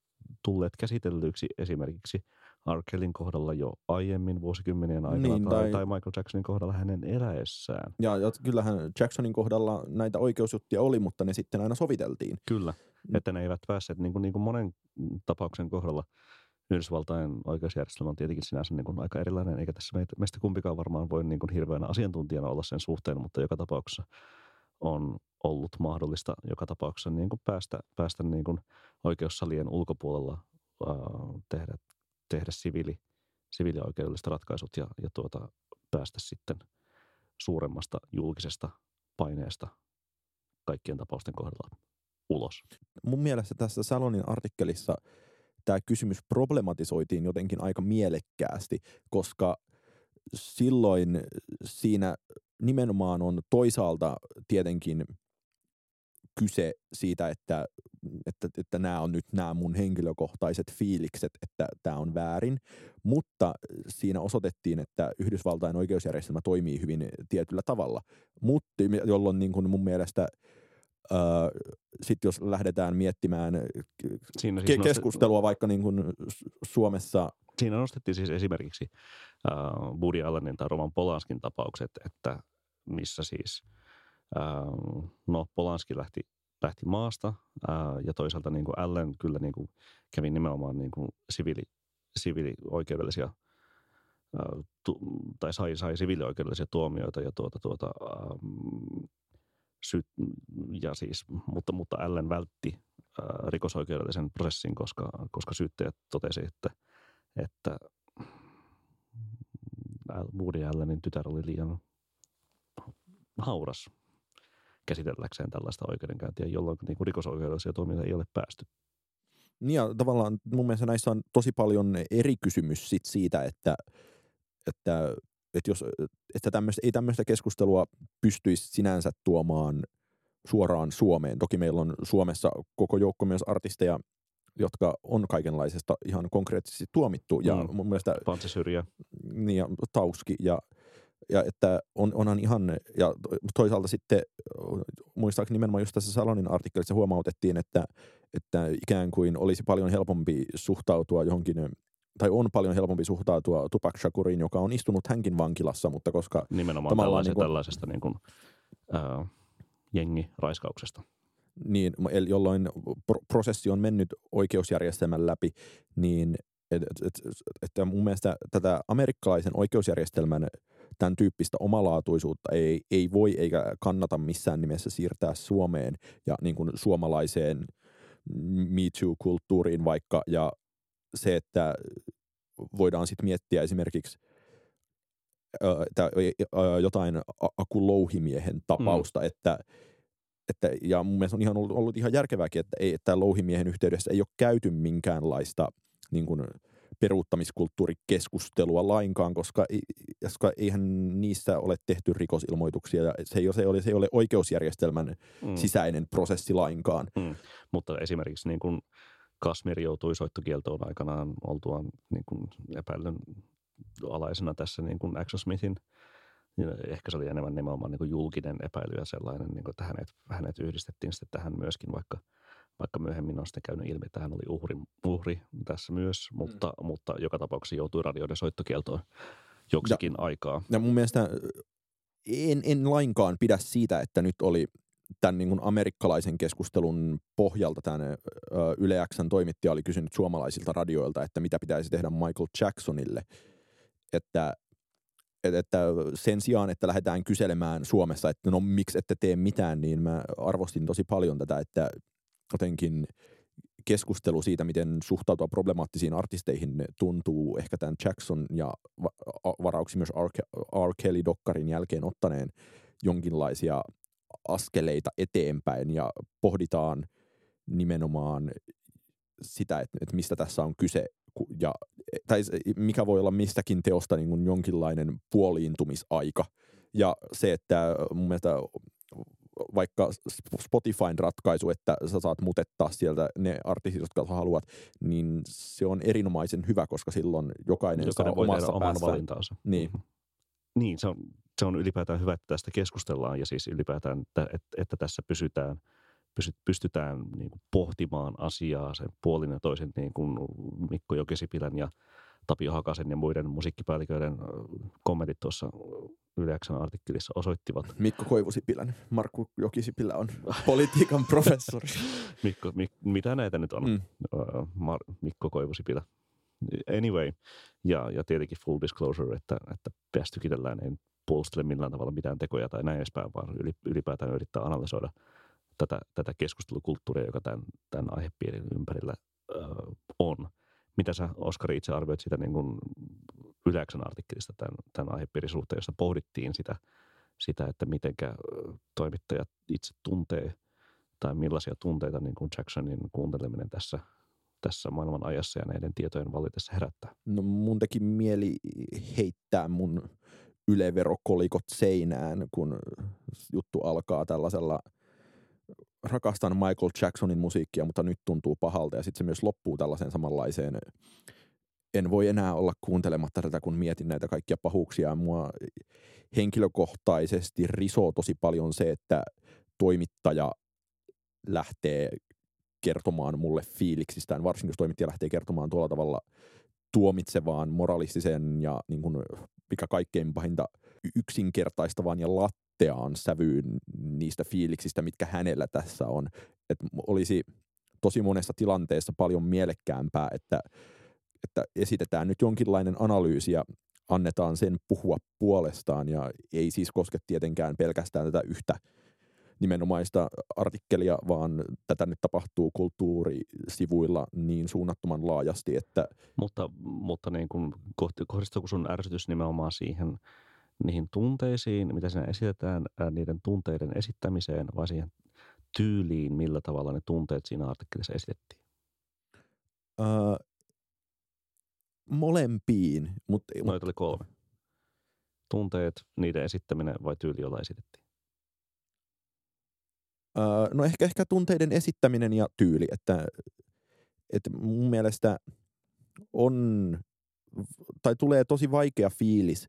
tulleet käsitellyiksi esimerkiksi Arkelin kohdalla jo aiemmin vuosikymmenien aikana niin, tai, tai Michael Jacksonin kohdalla hänen eläessään. Ja, ja kyllähän Jacksonin kohdalla näitä oikeusjuttuja oli, mutta ne sitten aina soviteltiin. Kyllä, mm. että ne eivät päässeet niin kuin, niin kuin monen tapauksen kohdalla Yhdysvaltain oikeusjärjestelmä on tietenkin sinänsä niin kuin aika erilainen, eikä tässä meitä, meistä kumpikaan varmaan voi niin kuin hirveänä asiantuntijana olla sen suhteen, mutta joka tapauksessa on ollut mahdollista joka tapauksessa niin kuin päästä, päästä niin kuin oikeussalien ulkopuolella ää, tehdä, tehdä siviili, siviilioikeudelliset ratkaisut ja, ja tuota, päästä sitten suuremmasta julkisesta paineesta kaikkien tapausten kohdalla ulos. Mun mielestä tässä Salonin artikkelissa tämä kysymys problematisoitiin jotenkin aika mielekkäästi, koska silloin siinä nimenomaan on toisaalta tietenkin kyse siitä, että, että, että nämä on nyt nämä mun henkilökohtaiset fiilikset, että tämä on väärin, mutta siinä osoitettiin, että Yhdysvaltain oikeusjärjestelmä toimii hyvin tietyllä tavalla, mutta jolloin niin kuin mun mielestä Öö, sitten jos lähdetään miettimään Siinä siis keskustelua nostet... vaikka niin kuin Suomessa. Siinä nostettiin siis esimerkiksi uh, Woody Allenin tai Roman Polanskin tapaukset, että missä siis no Polanski lähti, lähti maasta uh, ja toisaalta niin kuin Allen kyllä niin kuin kävi nimenomaan niin kuin siviili, siviilioikeudellisia tu, tai sai, sai siviilioikeudellisia tuomioita ja tuota, tuota, um, sy- ja siis, mutta, mutta Allen vältti rikosoikeudellisen prosessin, koska, koska syyttäjät totesi, että, että Woody Allenin tytär oli liian hauras käsitelläkseen tällaista oikeudenkäyntiä, jolloin niin kuin rikosoikeudellisia tuomioita ei ole päästy. Niin ja tavallaan mun mielestä näissä on tosi paljon eri kysymys sit siitä, että, että että, jos, että tämmöistä, ei tämmöistä keskustelua pystyisi sinänsä tuomaan suoraan Suomeen. Toki meillä on Suomessa koko joukko myös artisteja, jotka on kaikenlaisesta ihan konkreettisesti tuomittu. Ja mm. mun mielestä... Niin, ja Tauski. Ja, ja että on, onhan ihan, ja toisaalta sitten muistaakseni nimenomaan just tässä Salonin artikkelissa huomautettiin, että, että ikään kuin olisi paljon helpompi suhtautua johonkin tai on paljon helpompi suhtautua Tupac Shakuriin, joka on istunut hänkin vankilassa, mutta koska... Nimenomaan tällaisesta, niin kuin, tällaisesta niin kuin, äh, jengiraiskauksesta. Niin, jolloin prosessi on mennyt oikeusjärjestelmän läpi, niin että et, et, et mun mielestä tätä amerikkalaisen oikeusjärjestelmän tämän tyyppistä omalaatuisuutta ei, ei voi eikä kannata missään nimessä siirtää Suomeen ja niin kuin suomalaiseen Me Too-kulttuuriin vaikka ja se, että voidaan sitten miettiä esimerkiksi jotain Aku Louhimiehen tapausta, mm. että, että, ja mun mielestä on ihan ollut, ollut ihan järkevääkin, että, ei, että Louhimiehen yhteydessä ei ole käyty minkäänlaista niin kuin, peruuttamiskulttuurikeskustelua lainkaan, koska, koska eihän niissä ole tehty rikosilmoituksia ja se ei ole, se ole, se ei ole oikeusjärjestelmän mm. sisäinen prosessi lainkaan. Mm. Mutta esimerkiksi niin kuin Kasmir joutui soittokieltoon aikanaan oltuaan niin kuin epäilyn alaisena tässä niin kuin Axel Smithin. Ehkä se oli enemmän nimenomaan niin julkinen epäily ja sellainen, niin kuin, että hänet, hänet yhdistettiin sitten tähän myöskin, vaikka, vaikka myöhemmin on sitten käynyt ilmi, että hän oli uhri, uhri tässä myös, mutta, mm. mutta joka tapauksessa joutui radioiden soittokieltoon joksikin ja, aikaa. Ja mun mielestä en, en lainkaan pidä siitä, että nyt oli tämän niin kuin amerikkalaisen keskustelun pohjalta tämän Yle Xn toimittaja oli kysynyt suomalaisilta radioilta, että mitä pitäisi tehdä Michael Jacksonille. Että, että sen sijaan, että lähdetään kyselemään Suomessa, että no miksi ette tee mitään, niin mä arvostin tosi paljon tätä, että jotenkin keskustelu siitä, miten suhtautua problemaattisiin artisteihin tuntuu ehkä tämän Jackson ja varauksi myös R. Kelly-dokkarin jälkeen ottaneen jonkinlaisia askeleita eteenpäin ja pohditaan nimenomaan sitä, että, mistä tässä on kyse ja, tai mikä voi olla mistäkin teosta niin kuin jonkinlainen puoliintumisaika. Ja se, että mun mielestä vaikka Spotifyn ratkaisu, että sä saat mutettaa sieltä ne artistit, jotka sä haluat, niin se on erinomaisen hyvä, koska silloin jokainen, jokainen saa voi omassa tehdä oman valintaansa. Niin. Mm-hmm. Niin, se on, se on ylipäätään hyvä, että tästä keskustellaan ja siis ylipäätään, että, että, tässä pysytään pystytään niin kuin pohtimaan asiaa sen puolin ja toisen niin kuin Mikko Jokisipilän ja Tapio Hakasen ja muiden musiikkipäälliköiden kommentit tuossa Yleäksän artikkelissa osoittivat. Mikko Koivusipilän, Markku Jokisipilä on politiikan professori. Mikko, Mik, mitä näitä nyt on? Mm. Mar- Mikko Koivusipilä. Anyway, ja, ja tietenkin full disclosure, että, että päästykitellään ei puolustele millään tavalla mitään tekoja tai näin edespäin, vaan ylipäätään yrittää analysoida tätä, tätä keskustelukulttuuria, joka tämän, tämän aihepiirin ympärillä on. Mitä sä, Oskari, itse arvioit sitä niin kuin Yleäksän artikkelista tämän, tämän aihepiirin suhteen, jossa pohdittiin sitä, sitä että miten toimittajat itse tuntee tai millaisia tunteita niin kuin Jacksonin kuunteleminen tässä, tässä maailman ajassa ja näiden tietojen valitessa herättää? No mun teki mieli heittää mun yleverokolikot seinään, kun juttu alkaa tällaisella rakastan Michael Jacksonin musiikkia, mutta nyt tuntuu pahalta ja sitten se myös loppuu tällaiseen samanlaiseen en voi enää olla kuuntelematta tätä, kun mietin näitä kaikkia pahuuksia. Mua henkilökohtaisesti risoo tosi paljon se, että toimittaja lähtee kertomaan mulle fiiliksistään, varsinkin jos toimittaja lähtee kertomaan tuolla tavalla tuomitsevaan, moralistisen ja niin kuin, mikä kaikkein pahinta yksinkertaistavaan ja latteaan sävyyn niistä fiiliksistä, mitkä hänellä tässä on. Et olisi tosi monessa tilanteessa paljon mielekkäämpää, että että esitetään nyt jonkinlainen analyysi ja annetaan sen puhua puolestaan ja ei siis koske tietenkään pelkästään tätä yhtä nimenomaista artikkelia, vaan tätä nyt tapahtuu kulttuurisivuilla niin suunnattoman laajasti, että... Mutta, mutta niin kuin, kohdistuuko sun ärsytys nimenomaan siihen, niihin tunteisiin, mitä siinä esitetään, niiden tunteiden esittämiseen vai siihen tyyliin, millä tavalla ne tunteet siinä artikkelissa esitettiin? Öö, molempiin. Mutta, Noita oli kolme. Tunteet, niiden esittäminen vai tyyli, jolla esitettiin? Öö, no ehkä, ehkä tunteiden esittäminen ja tyyli. Että, että mun mielestä on, tai tulee tosi vaikea fiilis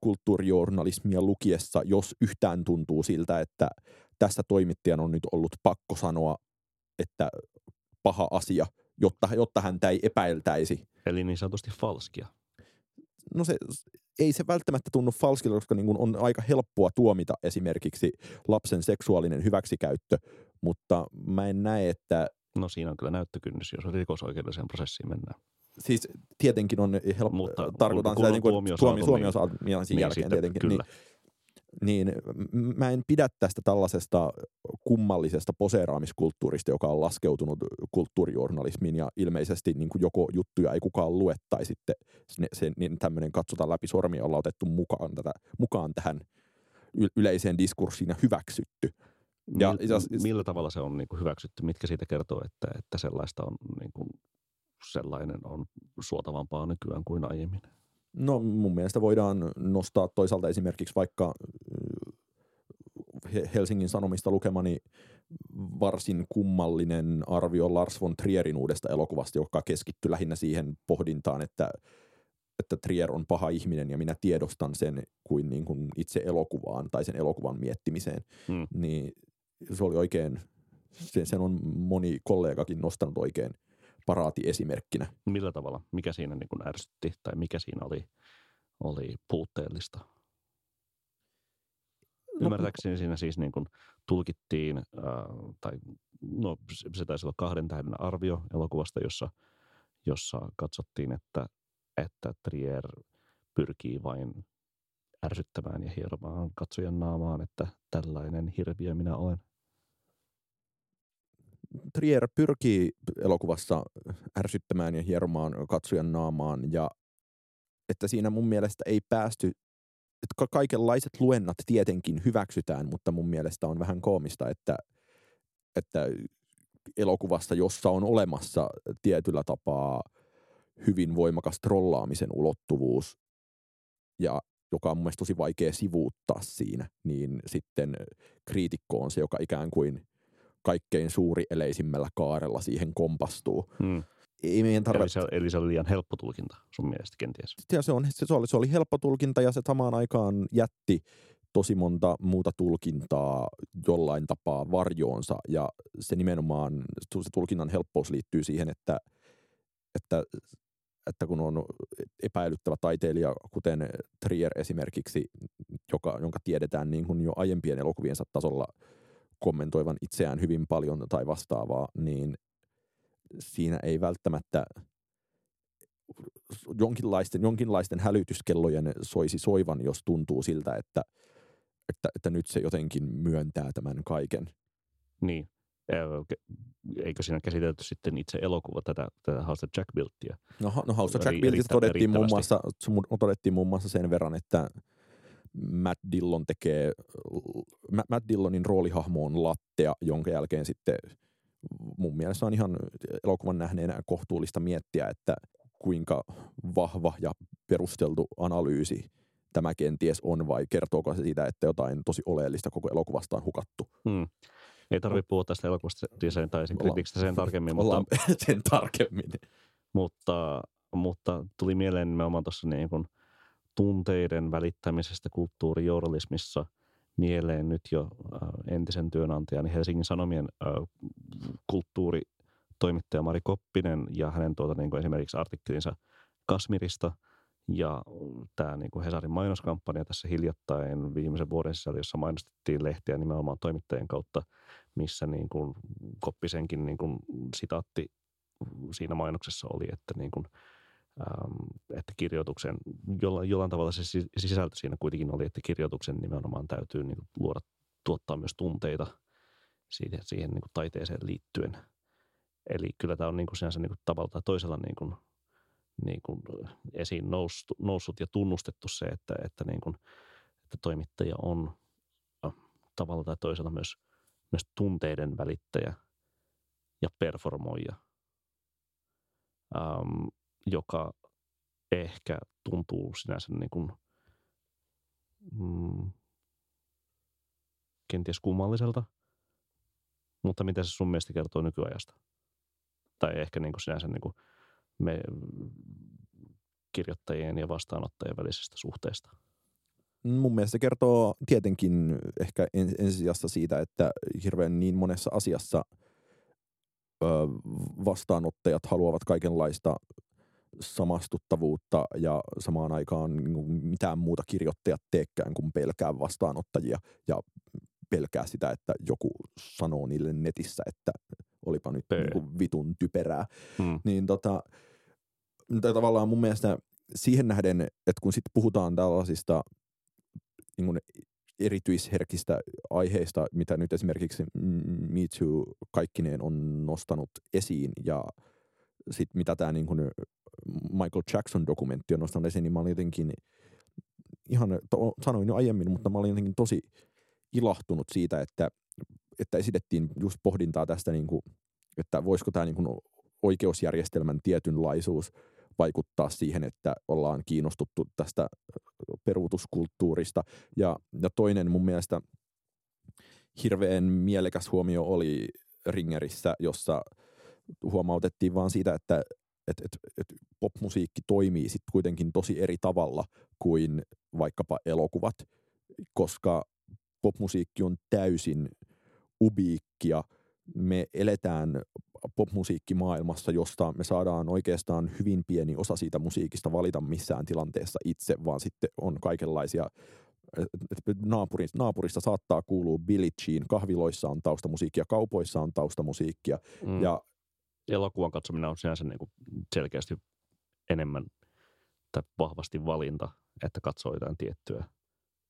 kulttuurijournalismia lukiessa, jos yhtään tuntuu siltä, että tässä toimittajan on nyt ollut pakko sanoa, että paha asia, jotta, jotta häntä ei epäiltäisi Eli niin sanotusti falskia. No se, ei se välttämättä tunnu falskilta, koska niin on aika helppoa tuomita esimerkiksi lapsen seksuaalinen hyväksikäyttö, mutta mä en näe, että... No siinä on kyllä näyttökynnys, jos rikosoikeudelliseen prosessiin mennään. Siis tietenkin on helppo, mutta, tarkoitan sitä niin kuin tuomio, tuomio, tuomio niin, niin jälkeen sitten, tietenkin. Kyllä. Niin, niin mä en pidä tästä tällaisesta kummallisesta poseeraamiskulttuurista, joka on laskeutunut kulttuurijournalismiin ja ilmeisesti niin kuin joko juttuja ei kukaan lue tai sitten se, se, niin tämmöinen katsotaan läpi sormia olla otettu mukaan, tätä, mukaan tähän yleiseen diskurssiin ja hyväksytty. Ja, Mil, ja, millä tavalla se on niin kuin hyväksytty? Mitkä siitä kertoo, että, että sellaista on, niin kuin, sellainen on suotavampaa nykyään kuin aiemmin? No mun mielestä voidaan nostaa toisaalta esimerkiksi vaikka Helsingin Sanomista lukemani varsin kummallinen arvio Lars von Trierin uudesta elokuvasta, joka keskittyi lähinnä siihen pohdintaan, että, että Trier on paha ihminen ja minä tiedostan sen kuin, niin kuin itse elokuvaan tai sen elokuvan miettimiseen. Hmm. Niin se oli oikein, sen, sen on moni kollegakin nostanut oikein – paraati esimerkkinä. Millä tavalla? Mikä siinä niin kuin ärsytti tai mikä siinä oli, oli puutteellista? No, Ymmärtääkseni siinä siis niin kuin tulkittiin, äh, tai no se taisi olla kahden tähden arvio elokuvasta, jossa, jossa katsottiin, että, että Trier pyrkii vain ärsyttämään ja hieromaan katsojan naamaan, että tällainen hirviö minä olen. Trier pyrkii elokuvassa ärsyttämään ja hieromaan katsojan naamaan ja että siinä mun mielestä ei päästy, että kaikenlaiset luennat tietenkin hyväksytään, mutta mun mielestä on vähän koomista, että, että elokuvassa, jossa on olemassa tietyllä tapaa hyvin voimakas trollaamisen ulottuvuus ja joka on mun mielestä tosi vaikea sivuuttaa siinä, niin sitten kriitikko on se, joka ikään kuin kaikkein suuri eleisimmällä kaarella siihen kompastuu. Hmm. Ei meidän tarve... eli, se, eli se oli liian helppo tulkinta sun mielestä kenties? Ja se, on, se, oli, se oli helppo tulkinta ja se samaan aikaan jätti tosi monta muuta tulkintaa jollain tapaa varjoonsa ja se nimenomaan, se tulkinnan helppous liittyy siihen, että, että, että kun on epäilyttävä taiteilija, kuten Trier esimerkiksi, joka, jonka tiedetään niin kuin jo aiempien elokuviensa tasolla kommentoivan itseään hyvin paljon tai vastaavaa, niin siinä ei välttämättä jonkinlaisten, jonkinlaisten hälytyskellojen soisi soivan, jos tuntuu siltä, että, että, että nyt se jotenkin myöntää tämän kaiken. Niin. Eikö siinä käsitelty sitten itse elokuva tätä, tätä House of Jack Bilttiä? No, no House of Jack Bilttiä todettiin muun, muassa, todettiin muun muassa sen verran, että Matt Dillon tekee, Matt Dillonin roolihahmo on lattea, jonka jälkeen sitten mun mielestä on ihan elokuvan nähneenä kohtuullista miettiä, että kuinka vahva ja perusteltu analyysi tämä kenties on vai kertooko se siitä, että jotain tosi oleellista koko elokuvasta on hukattu. Hmm. Ei tarvitse puhua tästä elokuvasta sen, tai sen kritiikistä sen tarkemmin. Mutta, sen tarkemmin. Mutta, mutta tuli mieleen nimenomaan tuossa niin kuin tunteiden välittämisestä kulttuurijournalismissa mieleen nyt jo äh, entisen työnantajan Helsingin Sanomien äh, kulttuuri toimittaja Mari Koppinen ja hänen tuota, niin kuin esimerkiksi artikkelinsa Kasmirista ja tämä niin kuin Hesarin mainoskampanja tässä hiljattain viimeisen vuoden sisällä, jossa mainostettiin lehtiä nimenomaan toimittajien kautta, missä niin kuin Koppisenkin niin kuin sitaatti siinä mainoksessa oli, että niin kuin, että kirjoituksen, jollain, jollain tavalla se sisältö siinä kuitenkin oli, että kirjoituksen nimenomaan täytyy niin kuin luoda, tuottaa myös tunteita siihen, siihen niin kuin taiteeseen liittyen – Eli kyllä tämä on niin kuin sinänsä niin kuin tavalla tai toisella niin kuin, niin kuin esiin noussut, noussut ja tunnustettu se, että, että, niin kuin, että toimittaja on tavalla tai toisella myös, myös tunteiden välittäjä ja performoija, ähm, joka ehkä tuntuu sinänsä niin kuin, mm, kenties kummalliselta, mutta mitä se sun mielestä kertoo nykyajasta? tai ehkä niin kuin sinänsä niin kuin me kirjoittajien ja vastaanottajien välisestä suhteesta? Mun mielestä kertoo tietenkin ehkä ensisijassa siitä, että hirveän niin monessa asiassa vastaanottajat haluavat kaikenlaista samastuttavuutta ja samaan aikaan niin mitään muuta kirjoittajat teekään kuin pelkää vastaanottajia ja pelkää sitä, että joku sanoo niille netissä, että olipa nyt niin vitun typerää. Hmm. Niin tota, tavallaan mun mielestä siihen nähden, että kun sitten puhutaan tällaisista niin kuin erityisherkistä aiheista, mitä nyt esimerkiksi Me Too kaikkineen on nostanut esiin ja sitten mitä tämä niin kuin Michael Jackson-dokumentti on nostanut esiin, niin mä olin jotenkin ihan, to, sanoin jo aiemmin, mutta mä olin jotenkin tosi ilahtunut siitä, että että esitettiin just pohdintaa tästä, niin kuin, että voisiko tämä niin kuin oikeusjärjestelmän tietynlaisuus vaikuttaa siihen, että ollaan kiinnostuttu tästä peruutuskulttuurista. Ja, ja toinen mun mielestä hirveän mielekäs huomio oli Ringerissä, jossa huomautettiin vaan siitä, että et, et, et popmusiikki toimii sitten kuitenkin tosi eri tavalla kuin vaikkapa elokuvat, koska popmusiikki on täysin ubiikkia. Me eletään popmusiikkimaailmassa, josta me saadaan oikeastaan hyvin pieni osa siitä musiikista valita missään tilanteessa itse, vaan sitten on kaikenlaisia naapurista, naapurista saattaa kuulua Billie Jean, kahviloissa on taustamusiikkia, kaupoissa on taustamusiikkia. Mm. Ja, Elokuvan katsominen on sinänsä niin kuin selkeästi enemmän tai vahvasti valinta, että katsoo jotain tiettyä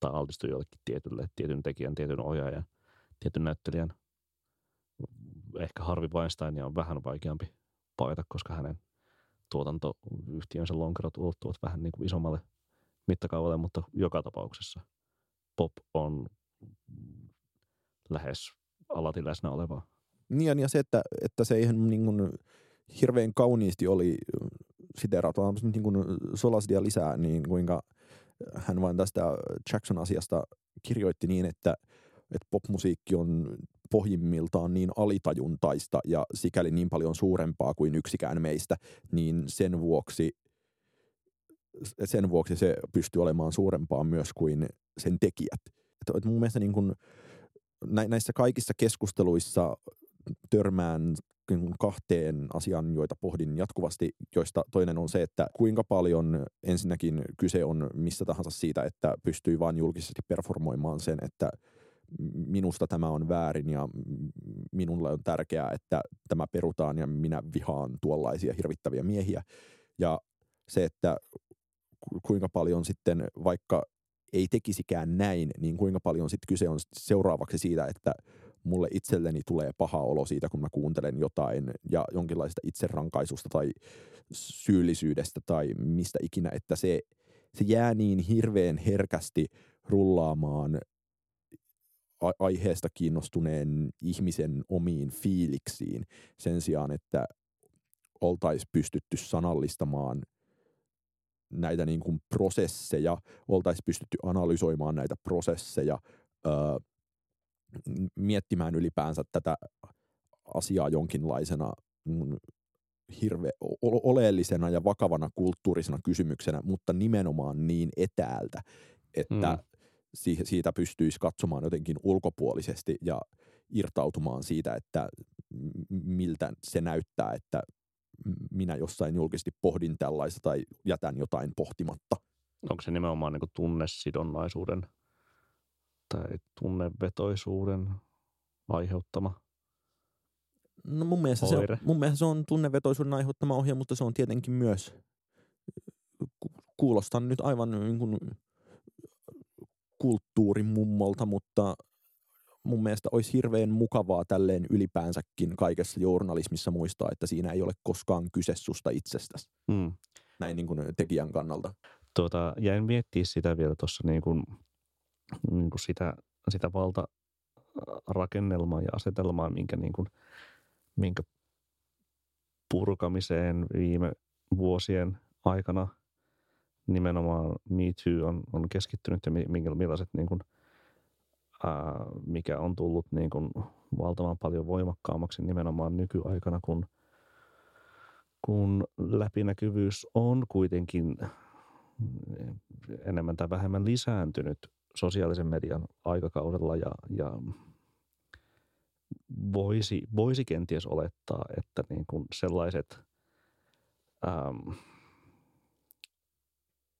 tai altistuu jollekin tietylle, tietyn tekijän, tietyn ohjaajan – tietyn näyttelijän. Ehkä Harvi Weinsteinia on vähän vaikeampi paita, koska hänen tuotantoyhtiönsä lonkerot ulottuvat vähän niin kuin isommalle mittakaavalle, mutta joka tapauksessa pop on lähes alati läsnä olevaa. Niin ja se, että, että se ihan niin kuin hirveän kauniisti oli siteraatu, niin kuin Solasdia lisää, niin kuinka hän vain tästä Jackson-asiasta kirjoitti niin, että – että popmusiikki on pohjimmiltaan niin alitajuntaista ja sikäli niin paljon suurempaa kuin yksikään meistä, niin sen vuoksi, sen vuoksi se pystyy olemaan suurempaa myös kuin sen tekijät. että, että mun mielestä niin kuin, näissä kaikissa keskusteluissa törmään niin kahteen asiaan, joita pohdin jatkuvasti, joista toinen on se, että kuinka paljon ensinnäkin kyse on missä tahansa siitä, että pystyy vain julkisesti performoimaan sen, että minusta tämä on väärin ja minulle on tärkeää, että tämä perutaan ja minä vihaan tuollaisia hirvittäviä miehiä. Ja se, että kuinka paljon sitten vaikka ei tekisikään näin, niin kuinka paljon sitten kyse on seuraavaksi siitä, että mulle itselleni tulee paha olo siitä, kun mä kuuntelen jotain ja jonkinlaista itserankaisusta tai syyllisyydestä tai mistä ikinä, että se, se jää niin hirveän herkästi rullaamaan aiheesta kiinnostuneen ihmisen omiin fiiliksiin sen sijaan, että oltaisiin pystytty sanallistamaan näitä niin kuin prosesseja, oltaisiin pystytty analysoimaan näitä prosesseja, öö, miettimään ylipäänsä tätä asiaa jonkinlaisena hirve, oleellisena ja vakavana kulttuurisena kysymyksenä, mutta nimenomaan niin etäältä, että mm. siitä pystyisi katsomaan jotenkin ulkopuolisesti ja irtautumaan siitä, että miltä se näyttää, että minä jossain julkisesti pohdin tällaista tai jätän jotain pohtimatta. Onko se nimenomaan niin tunnesidonnaisuuden tai tunnevetoisuuden aiheuttama No mun mielestä, se on, mun mielestä se on tunnevetoisuuden aiheuttama ohje, mutta se on tietenkin myös, kuulostan nyt aivan niin kuin kulttuurimummolta, mutta mun mielestä olisi hirveän mukavaa tälleen ylipäänsäkin kaikessa journalismissa muistaa, että siinä ei ole koskaan kyse susta itsestäsi. Mm. Näin niin kuin tekijän kannalta. Tuota, jäin miettiä sitä vielä tuossa niin kuin niin kuin sitä, sitä valtarakennelmaa ja asetelmaa, minkä, niin kuin, minkä purkamiseen viime vuosien aikana nimenomaan Me Too on, on keskittynyt ja millaiset niin kuin, ää, mikä on tullut niin kuin valtavan paljon voimakkaammaksi nimenomaan nykyaikana, kun, kun läpinäkyvyys on kuitenkin enemmän tai vähemmän lisääntynyt sosiaalisen median aikakaudella ja, ja voisi, voisi kenties olettaa, että niin kuin sellaiset äm,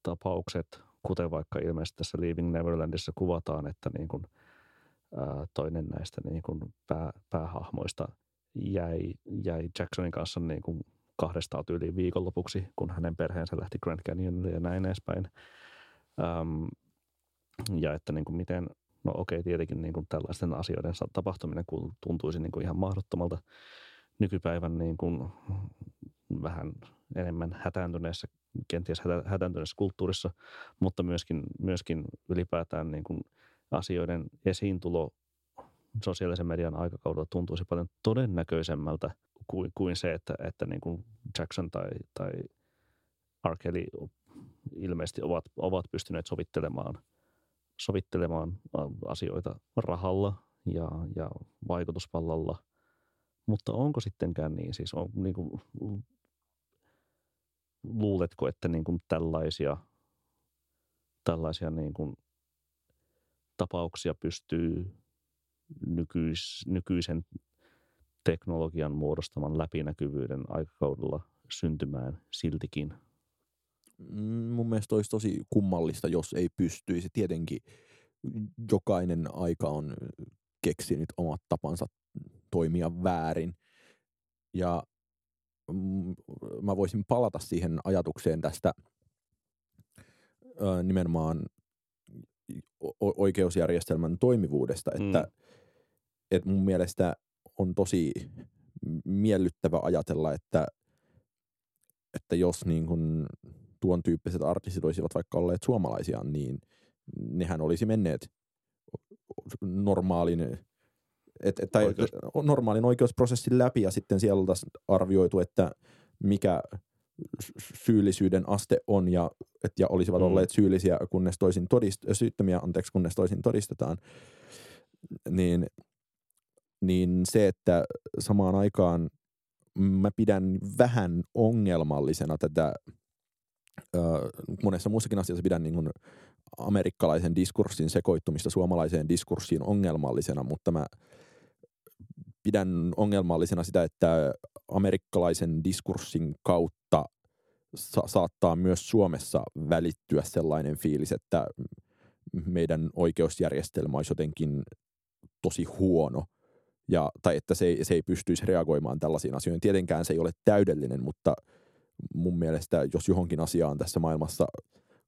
tapaukset, kuten vaikka ilmeisesti tässä Leaving Neverlandissa kuvataan, että niin kuin, ää, toinen näistä niin kuin pää, päähahmoista jäi, jäi Jacksonin kanssa niin kuin kahdesta yli viikonlopuksi, kun hänen perheensä lähti Grand Canyonille ja näin edespäin. Ähm, ja että niin kuin miten, no okei, tietenkin niin kuin tällaisten asioiden tapahtuminen tuntuisi niin kuin ihan mahdottomalta nykypäivän niin kuin vähän enemmän hätääntyneessä, kenties hätääntyneessä kulttuurissa, mutta myöskin, myöskin ylipäätään niin kuin asioiden esiintulo sosiaalisen median aikakaudella tuntuisi paljon todennäköisemmältä kuin, kuin se, että, että niin kuin Jackson tai, tai R. Kelly ilmeisesti ovat, ovat pystyneet sovittelemaan – sovittelemaan asioita rahalla ja, ja vaikutuspallalla. Mutta onko sittenkään niin? Siis on, niin kuin, luuletko, että niin kuin tällaisia, tällaisia niin kuin tapauksia pystyy nykyis, nykyisen teknologian muodostaman läpinäkyvyyden aikakaudella syntymään siltikin – mun mielestä olisi tosi kummallista, jos ei pystyisi. Tietenkin jokainen aika on keksinyt omat tapansa toimia väärin. Ja mm, mä voisin palata siihen ajatukseen tästä nimenomaan oikeusjärjestelmän toimivuudesta, että, mm. että mun mielestä on tosi miellyttävä ajatella, että, että jos niin kun tuon tyyppiset artistit olisivat vaikka olleet suomalaisia, niin nehän olisi menneet normaalin, et, et, tai Oikeus. normaalin oikeusprosessin läpi ja sitten siellä oltaisiin arvioitu, että mikä syyllisyyden aste on ja, et, ja olisivat mm. olleet syyllisiä, kunnes toisin todist, syyttömiä, anteeksi, kunnes toisin todistetaan, niin, niin se, että samaan aikaan mä pidän vähän ongelmallisena tätä monessa muussakin asiassa pidän niin kuin amerikkalaisen diskurssin sekoittumista suomalaiseen diskurssiin ongelmallisena, mutta mä pidän ongelmallisena sitä, että amerikkalaisen diskurssin kautta sa- saattaa myös Suomessa välittyä sellainen fiilis, että meidän oikeusjärjestelmä olisi jotenkin tosi huono – ja, tai että se ei, se ei pystyisi reagoimaan tällaisiin asioihin. Tietenkään se ei ole täydellinen, mutta mun mielestä jos johonkin asiaan tässä maailmassa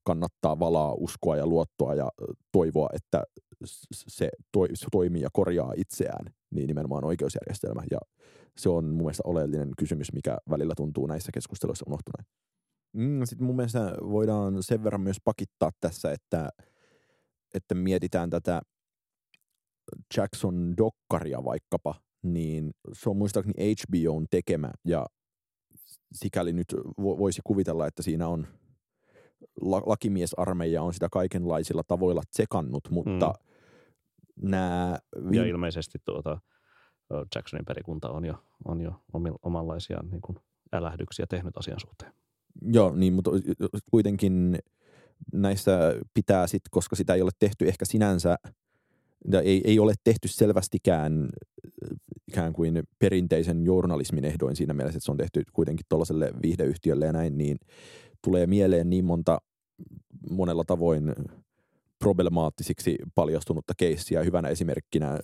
kannattaa valaa uskoa ja luottoa ja toivoa, että se, toi, se toimii ja korjaa itseään, niin nimenomaan oikeusjärjestelmä. Ja se on mun mielestä oleellinen kysymys, mikä välillä tuntuu näissä keskusteluissa unohtuneen. Mm, Sitten mun mielestä voidaan sen verran myös pakittaa tässä, että, että mietitään tätä Jackson Dokkaria vaikkapa, niin se on muistaakseni HBOn tekemä ja sikäli nyt voisi kuvitella, että siinä on lakimiesarmeija on sitä kaikenlaisilla tavoilla tsekannut, mutta mm. nämä... Ja ilmeisesti tuota, Jacksonin perikunta on jo, on jo omanlaisia niin kuin älähdyksiä tehnyt asian suhteen. Joo, niin, mutta kuitenkin näissä pitää sitten, koska sitä ei ole tehty ehkä sinänsä – ei, ei ole tehty selvästikään ikään kuin perinteisen journalismin ehdoin siinä mielessä, että se on tehty kuitenkin tuollaiselle viihdeyhtiölle ja näin, niin tulee mieleen niin monta monella tavoin problemaattisiksi paljastunutta keissiä. Hyvänä esimerkkinä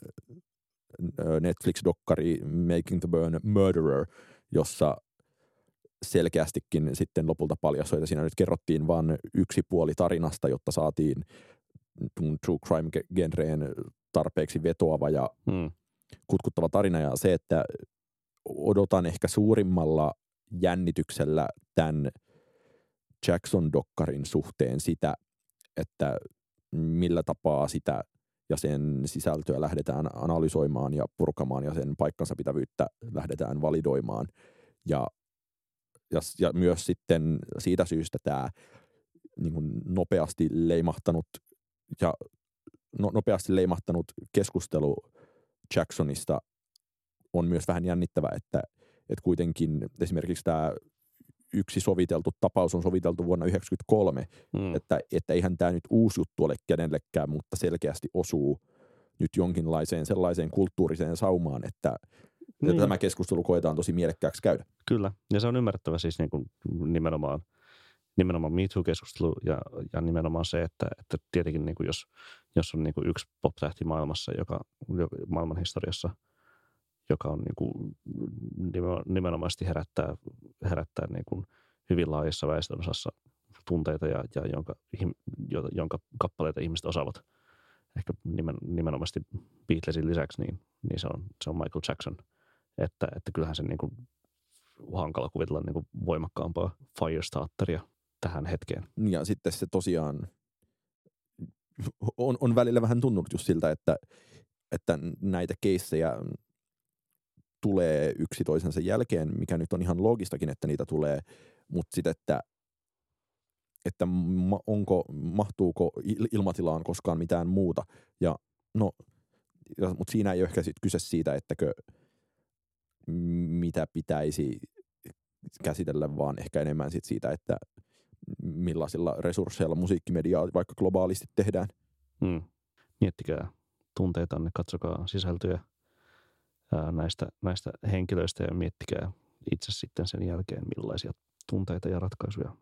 Netflix-dokkari Making the Burn Murderer, jossa selkeästikin sitten lopulta paljastui, että siinä nyt kerrottiin vain yksi puoli tarinasta, jotta saatiin true crime-genreen tarpeeksi vetoava ja hmm. Kutkuttava tarina. Ja se, että odotan ehkä suurimmalla jännityksellä tämän Jackson-dokkarin suhteen sitä, että millä tapaa sitä ja sen sisältöä lähdetään analysoimaan ja purkamaan ja sen paikkansa pitävyyttä lähdetään validoimaan. Ja, ja, ja myös sitten siitä syystä tämä niin nopeasti leimahtanut ja no, nopeasti leimahtanut keskustelu Jacksonista on myös vähän jännittävä, että, että kuitenkin esimerkiksi tämä yksi soviteltu tapaus on soviteltu vuonna 1993, mm. että, että eihän tämä nyt uusi juttu ole kenellekään, mutta selkeästi osuu nyt jonkinlaiseen sellaiseen kulttuuriseen saumaan, että, niin. että tämä keskustelu koetaan tosi mielekkääksi käydä. Kyllä, ja se on ymmärrettävä siis niin kuin nimenomaan – nimenomaan MeToo-keskustelu ja, ja nimenomaan se, että, että tietenkin niin kuin jos, jos on niin kuin yksi pop-tähti maailmassa, joka, maailman historiassa, joka on niin kuin nimenomaisesti herättää, herättää niin kuin hyvin laajassa väestönosassa tunteita ja, ja jonka, jonka kappaleita ihmiset osaavat ehkä nimen, nimenomaisesti Beatlesin lisäksi, niin, niin se, on, se on Michael Jackson. Että, että kyllähän se niin kuin hankala kuvitella niin kuin voimakkaampaa Firestarteria tähän hetkeen. Ja sitten se tosiaan on, on välillä vähän tunnut just siltä, että, että näitä keissejä tulee yksi toisensa jälkeen, mikä nyt on ihan loogistakin, että niitä tulee, mutta sitten, että, että onko, mahtuuko ilmatilaan koskaan mitään muuta. Ja no, mutta siinä ei ole ehkä sit kyse siitä, ettäkö mitä pitäisi käsitellä, vaan ehkä enemmän sit siitä, että millaisilla resursseilla musiikkimediaa vaikka globaalisti tehdään. Hmm. Miettikää tunteitanne, katsokaa sisältöjä ää, näistä, näistä henkilöistä ja miettikää itse sitten sen jälkeen, millaisia tunteita ja ratkaisuja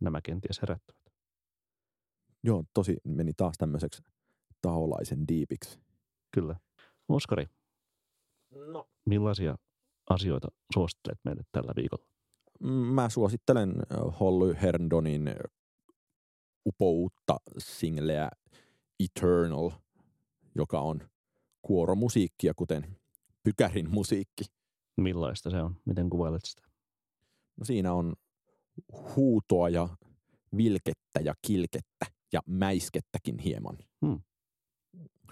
nämä kenties herättävät. Joo, tosi meni taas tämmöiseksi taholaisen diipiksi. Kyllä. Oskari, no. millaisia asioita suosittelet meille tällä viikolla? Mä suosittelen Holly Herndonin upoutta singleä Eternal, joka on kuoromusiikkia, kuten Pykärin musiikki. Millaista se on? Miten kuvailet sitä? No siinä on huutoa ja vilkettä ja kilkettä ja mäiskettäkin hieman. Hmm.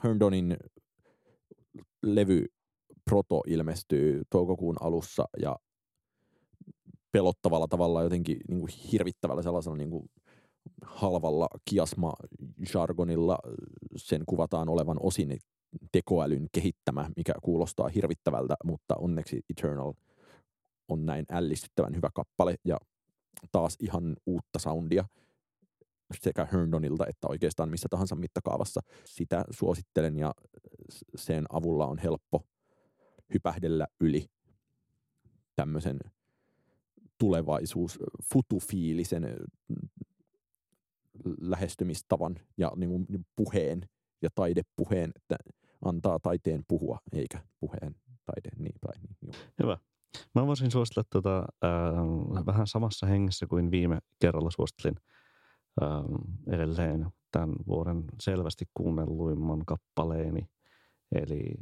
Herndonin levy Proto ilmestyy toukokuun alussa ja pelottavalla tavalla jotenkin niin kuin hirvittävällä sellaisella niin kuin halvalla kiasma-jargonilla sen kuvataan olevan osin tekoälyn kehittämä, mikä kuulostaa hirvittävältä, mutta onneksi Eternal on näin ällistyttävän hyvä kappale ja taas ihan uutta soundia. sekä Herndonilta että oikeastaan missä tahansa mittakaavassa. Sitä suosittelen ja sen avulla on helppo hypähdellä yli tämmöisen tulevaisuus, futufiilisen lähestymistavan ja niin kuin puheen ja taidepuheen, että antaa taiteen puhua, eikä puheen taide. Niin, tai, niin. Hyvä. Mä voisin suositella tuota, äh, vähän samassa hengessä kuin viime kerralla suosittelin äh, edelleen tämän vuoden selvästi kuunnelluimman kappaleeni, eli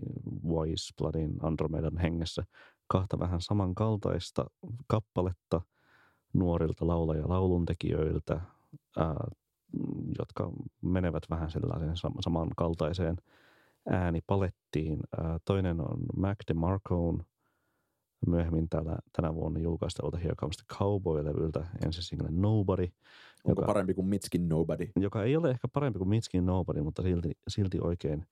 Voice Bloodin Andromedan hengessä kahta vähän samankaltaista kappaletta nuorilta laulaja lauluntekijöiltä, äh, jotka menevät vähän sellaiseen samankaltaiseen äänipalettiin. Äh, toinen on Mac DeMarcone – myöhemmin täällä, tänä vuonna julkaistalta Here Comes the Cowboy-levyltä ensi single Nobody. Onko joka, parempi kuin Mitskin Nobody? Joka ei ole ehkä parempi kuin Mitskin Nobody, mutta silti, silti oikein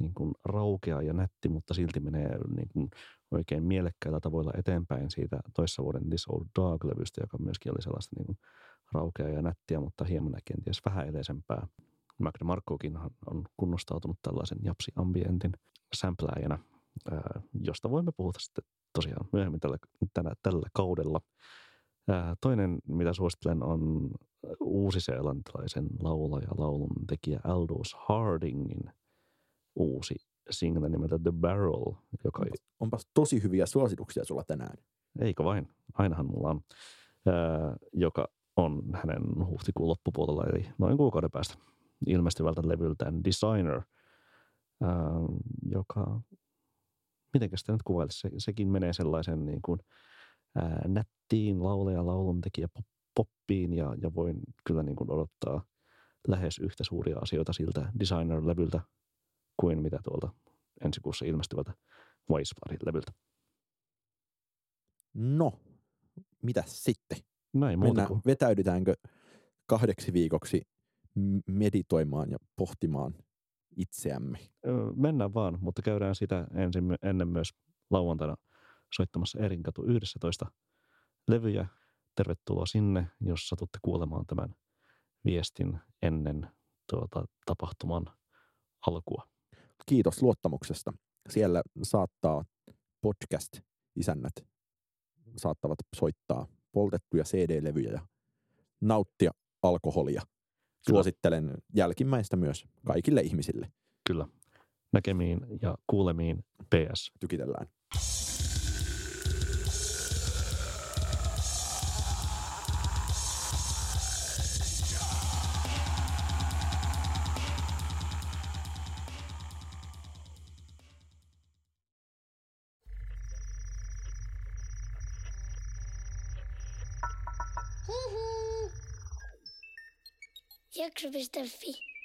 niin kuin raukea ja nätti, mutta silti menee niin kuin oikein mielekkäillä tavoilla eteenpäin siitä toissa vuoden This Old Dog-levystä, joka myöskin oli sellaista niin kuin raukea ja nättiä, mutta hieman kenties vähän eleisempää. McDemarcokin on kunnostautunut tällaisen japsi-ambientin sämplääjänä, josta voimme puhua sitten tosiaan myöhemmin tällä, tänä, tällä kaudella. toinen, mitä suosittelen, on uusi-seelantilaisen laulaja, laulun tekijä Aldous Hardingin uusi single nimeltä The Barrel. Joka... Onpas, onpas tosi hyviä suosituksia sulla tänään. Eikö vain? Ainahan mulla on. Ää, joka on hänen huhtikuun loppupuolella, eli noin kuukauden päästä ilmestyvältä levyltään Designer, ää, joka miten sitä nyt kuvailisi, se, sekin menee sellaisen niin kuin, ää, nättiin laulaja, lauluntekijä poppiin ja, ja voin kyllä niin kuin odottaa lähes yhtä suuria asioita siltä designer-levyltä kuin mitä tuolta ensi kuussa ilmestyvältä Voice-levyltä. No, mitä sitten? Näin muuta kuin. Vetäydytäänkö kahdeksi viikoksi meditoimaan ja pohtimaan itseämme. Mennään vaan, mutta käydään sitä ensin, ennen myös lauantaina soittamassa Erinkatu 11 levyjä. Tervetuloa sinne, jos satutte kuulemaan tämän viestin ennen tuota, tapahtuman alkua. Kiitos luottamuksesta. Siellä saattaa podcast-isännät saattavat soittaa poltettuja CD-levyjä ja nauttia alkoholia Suosittelen jälkimmäistä myös kaikille ihmisille. Kyllä. Näkemiin ja kuulemiin PS. Tykitellään. Soppa.fi.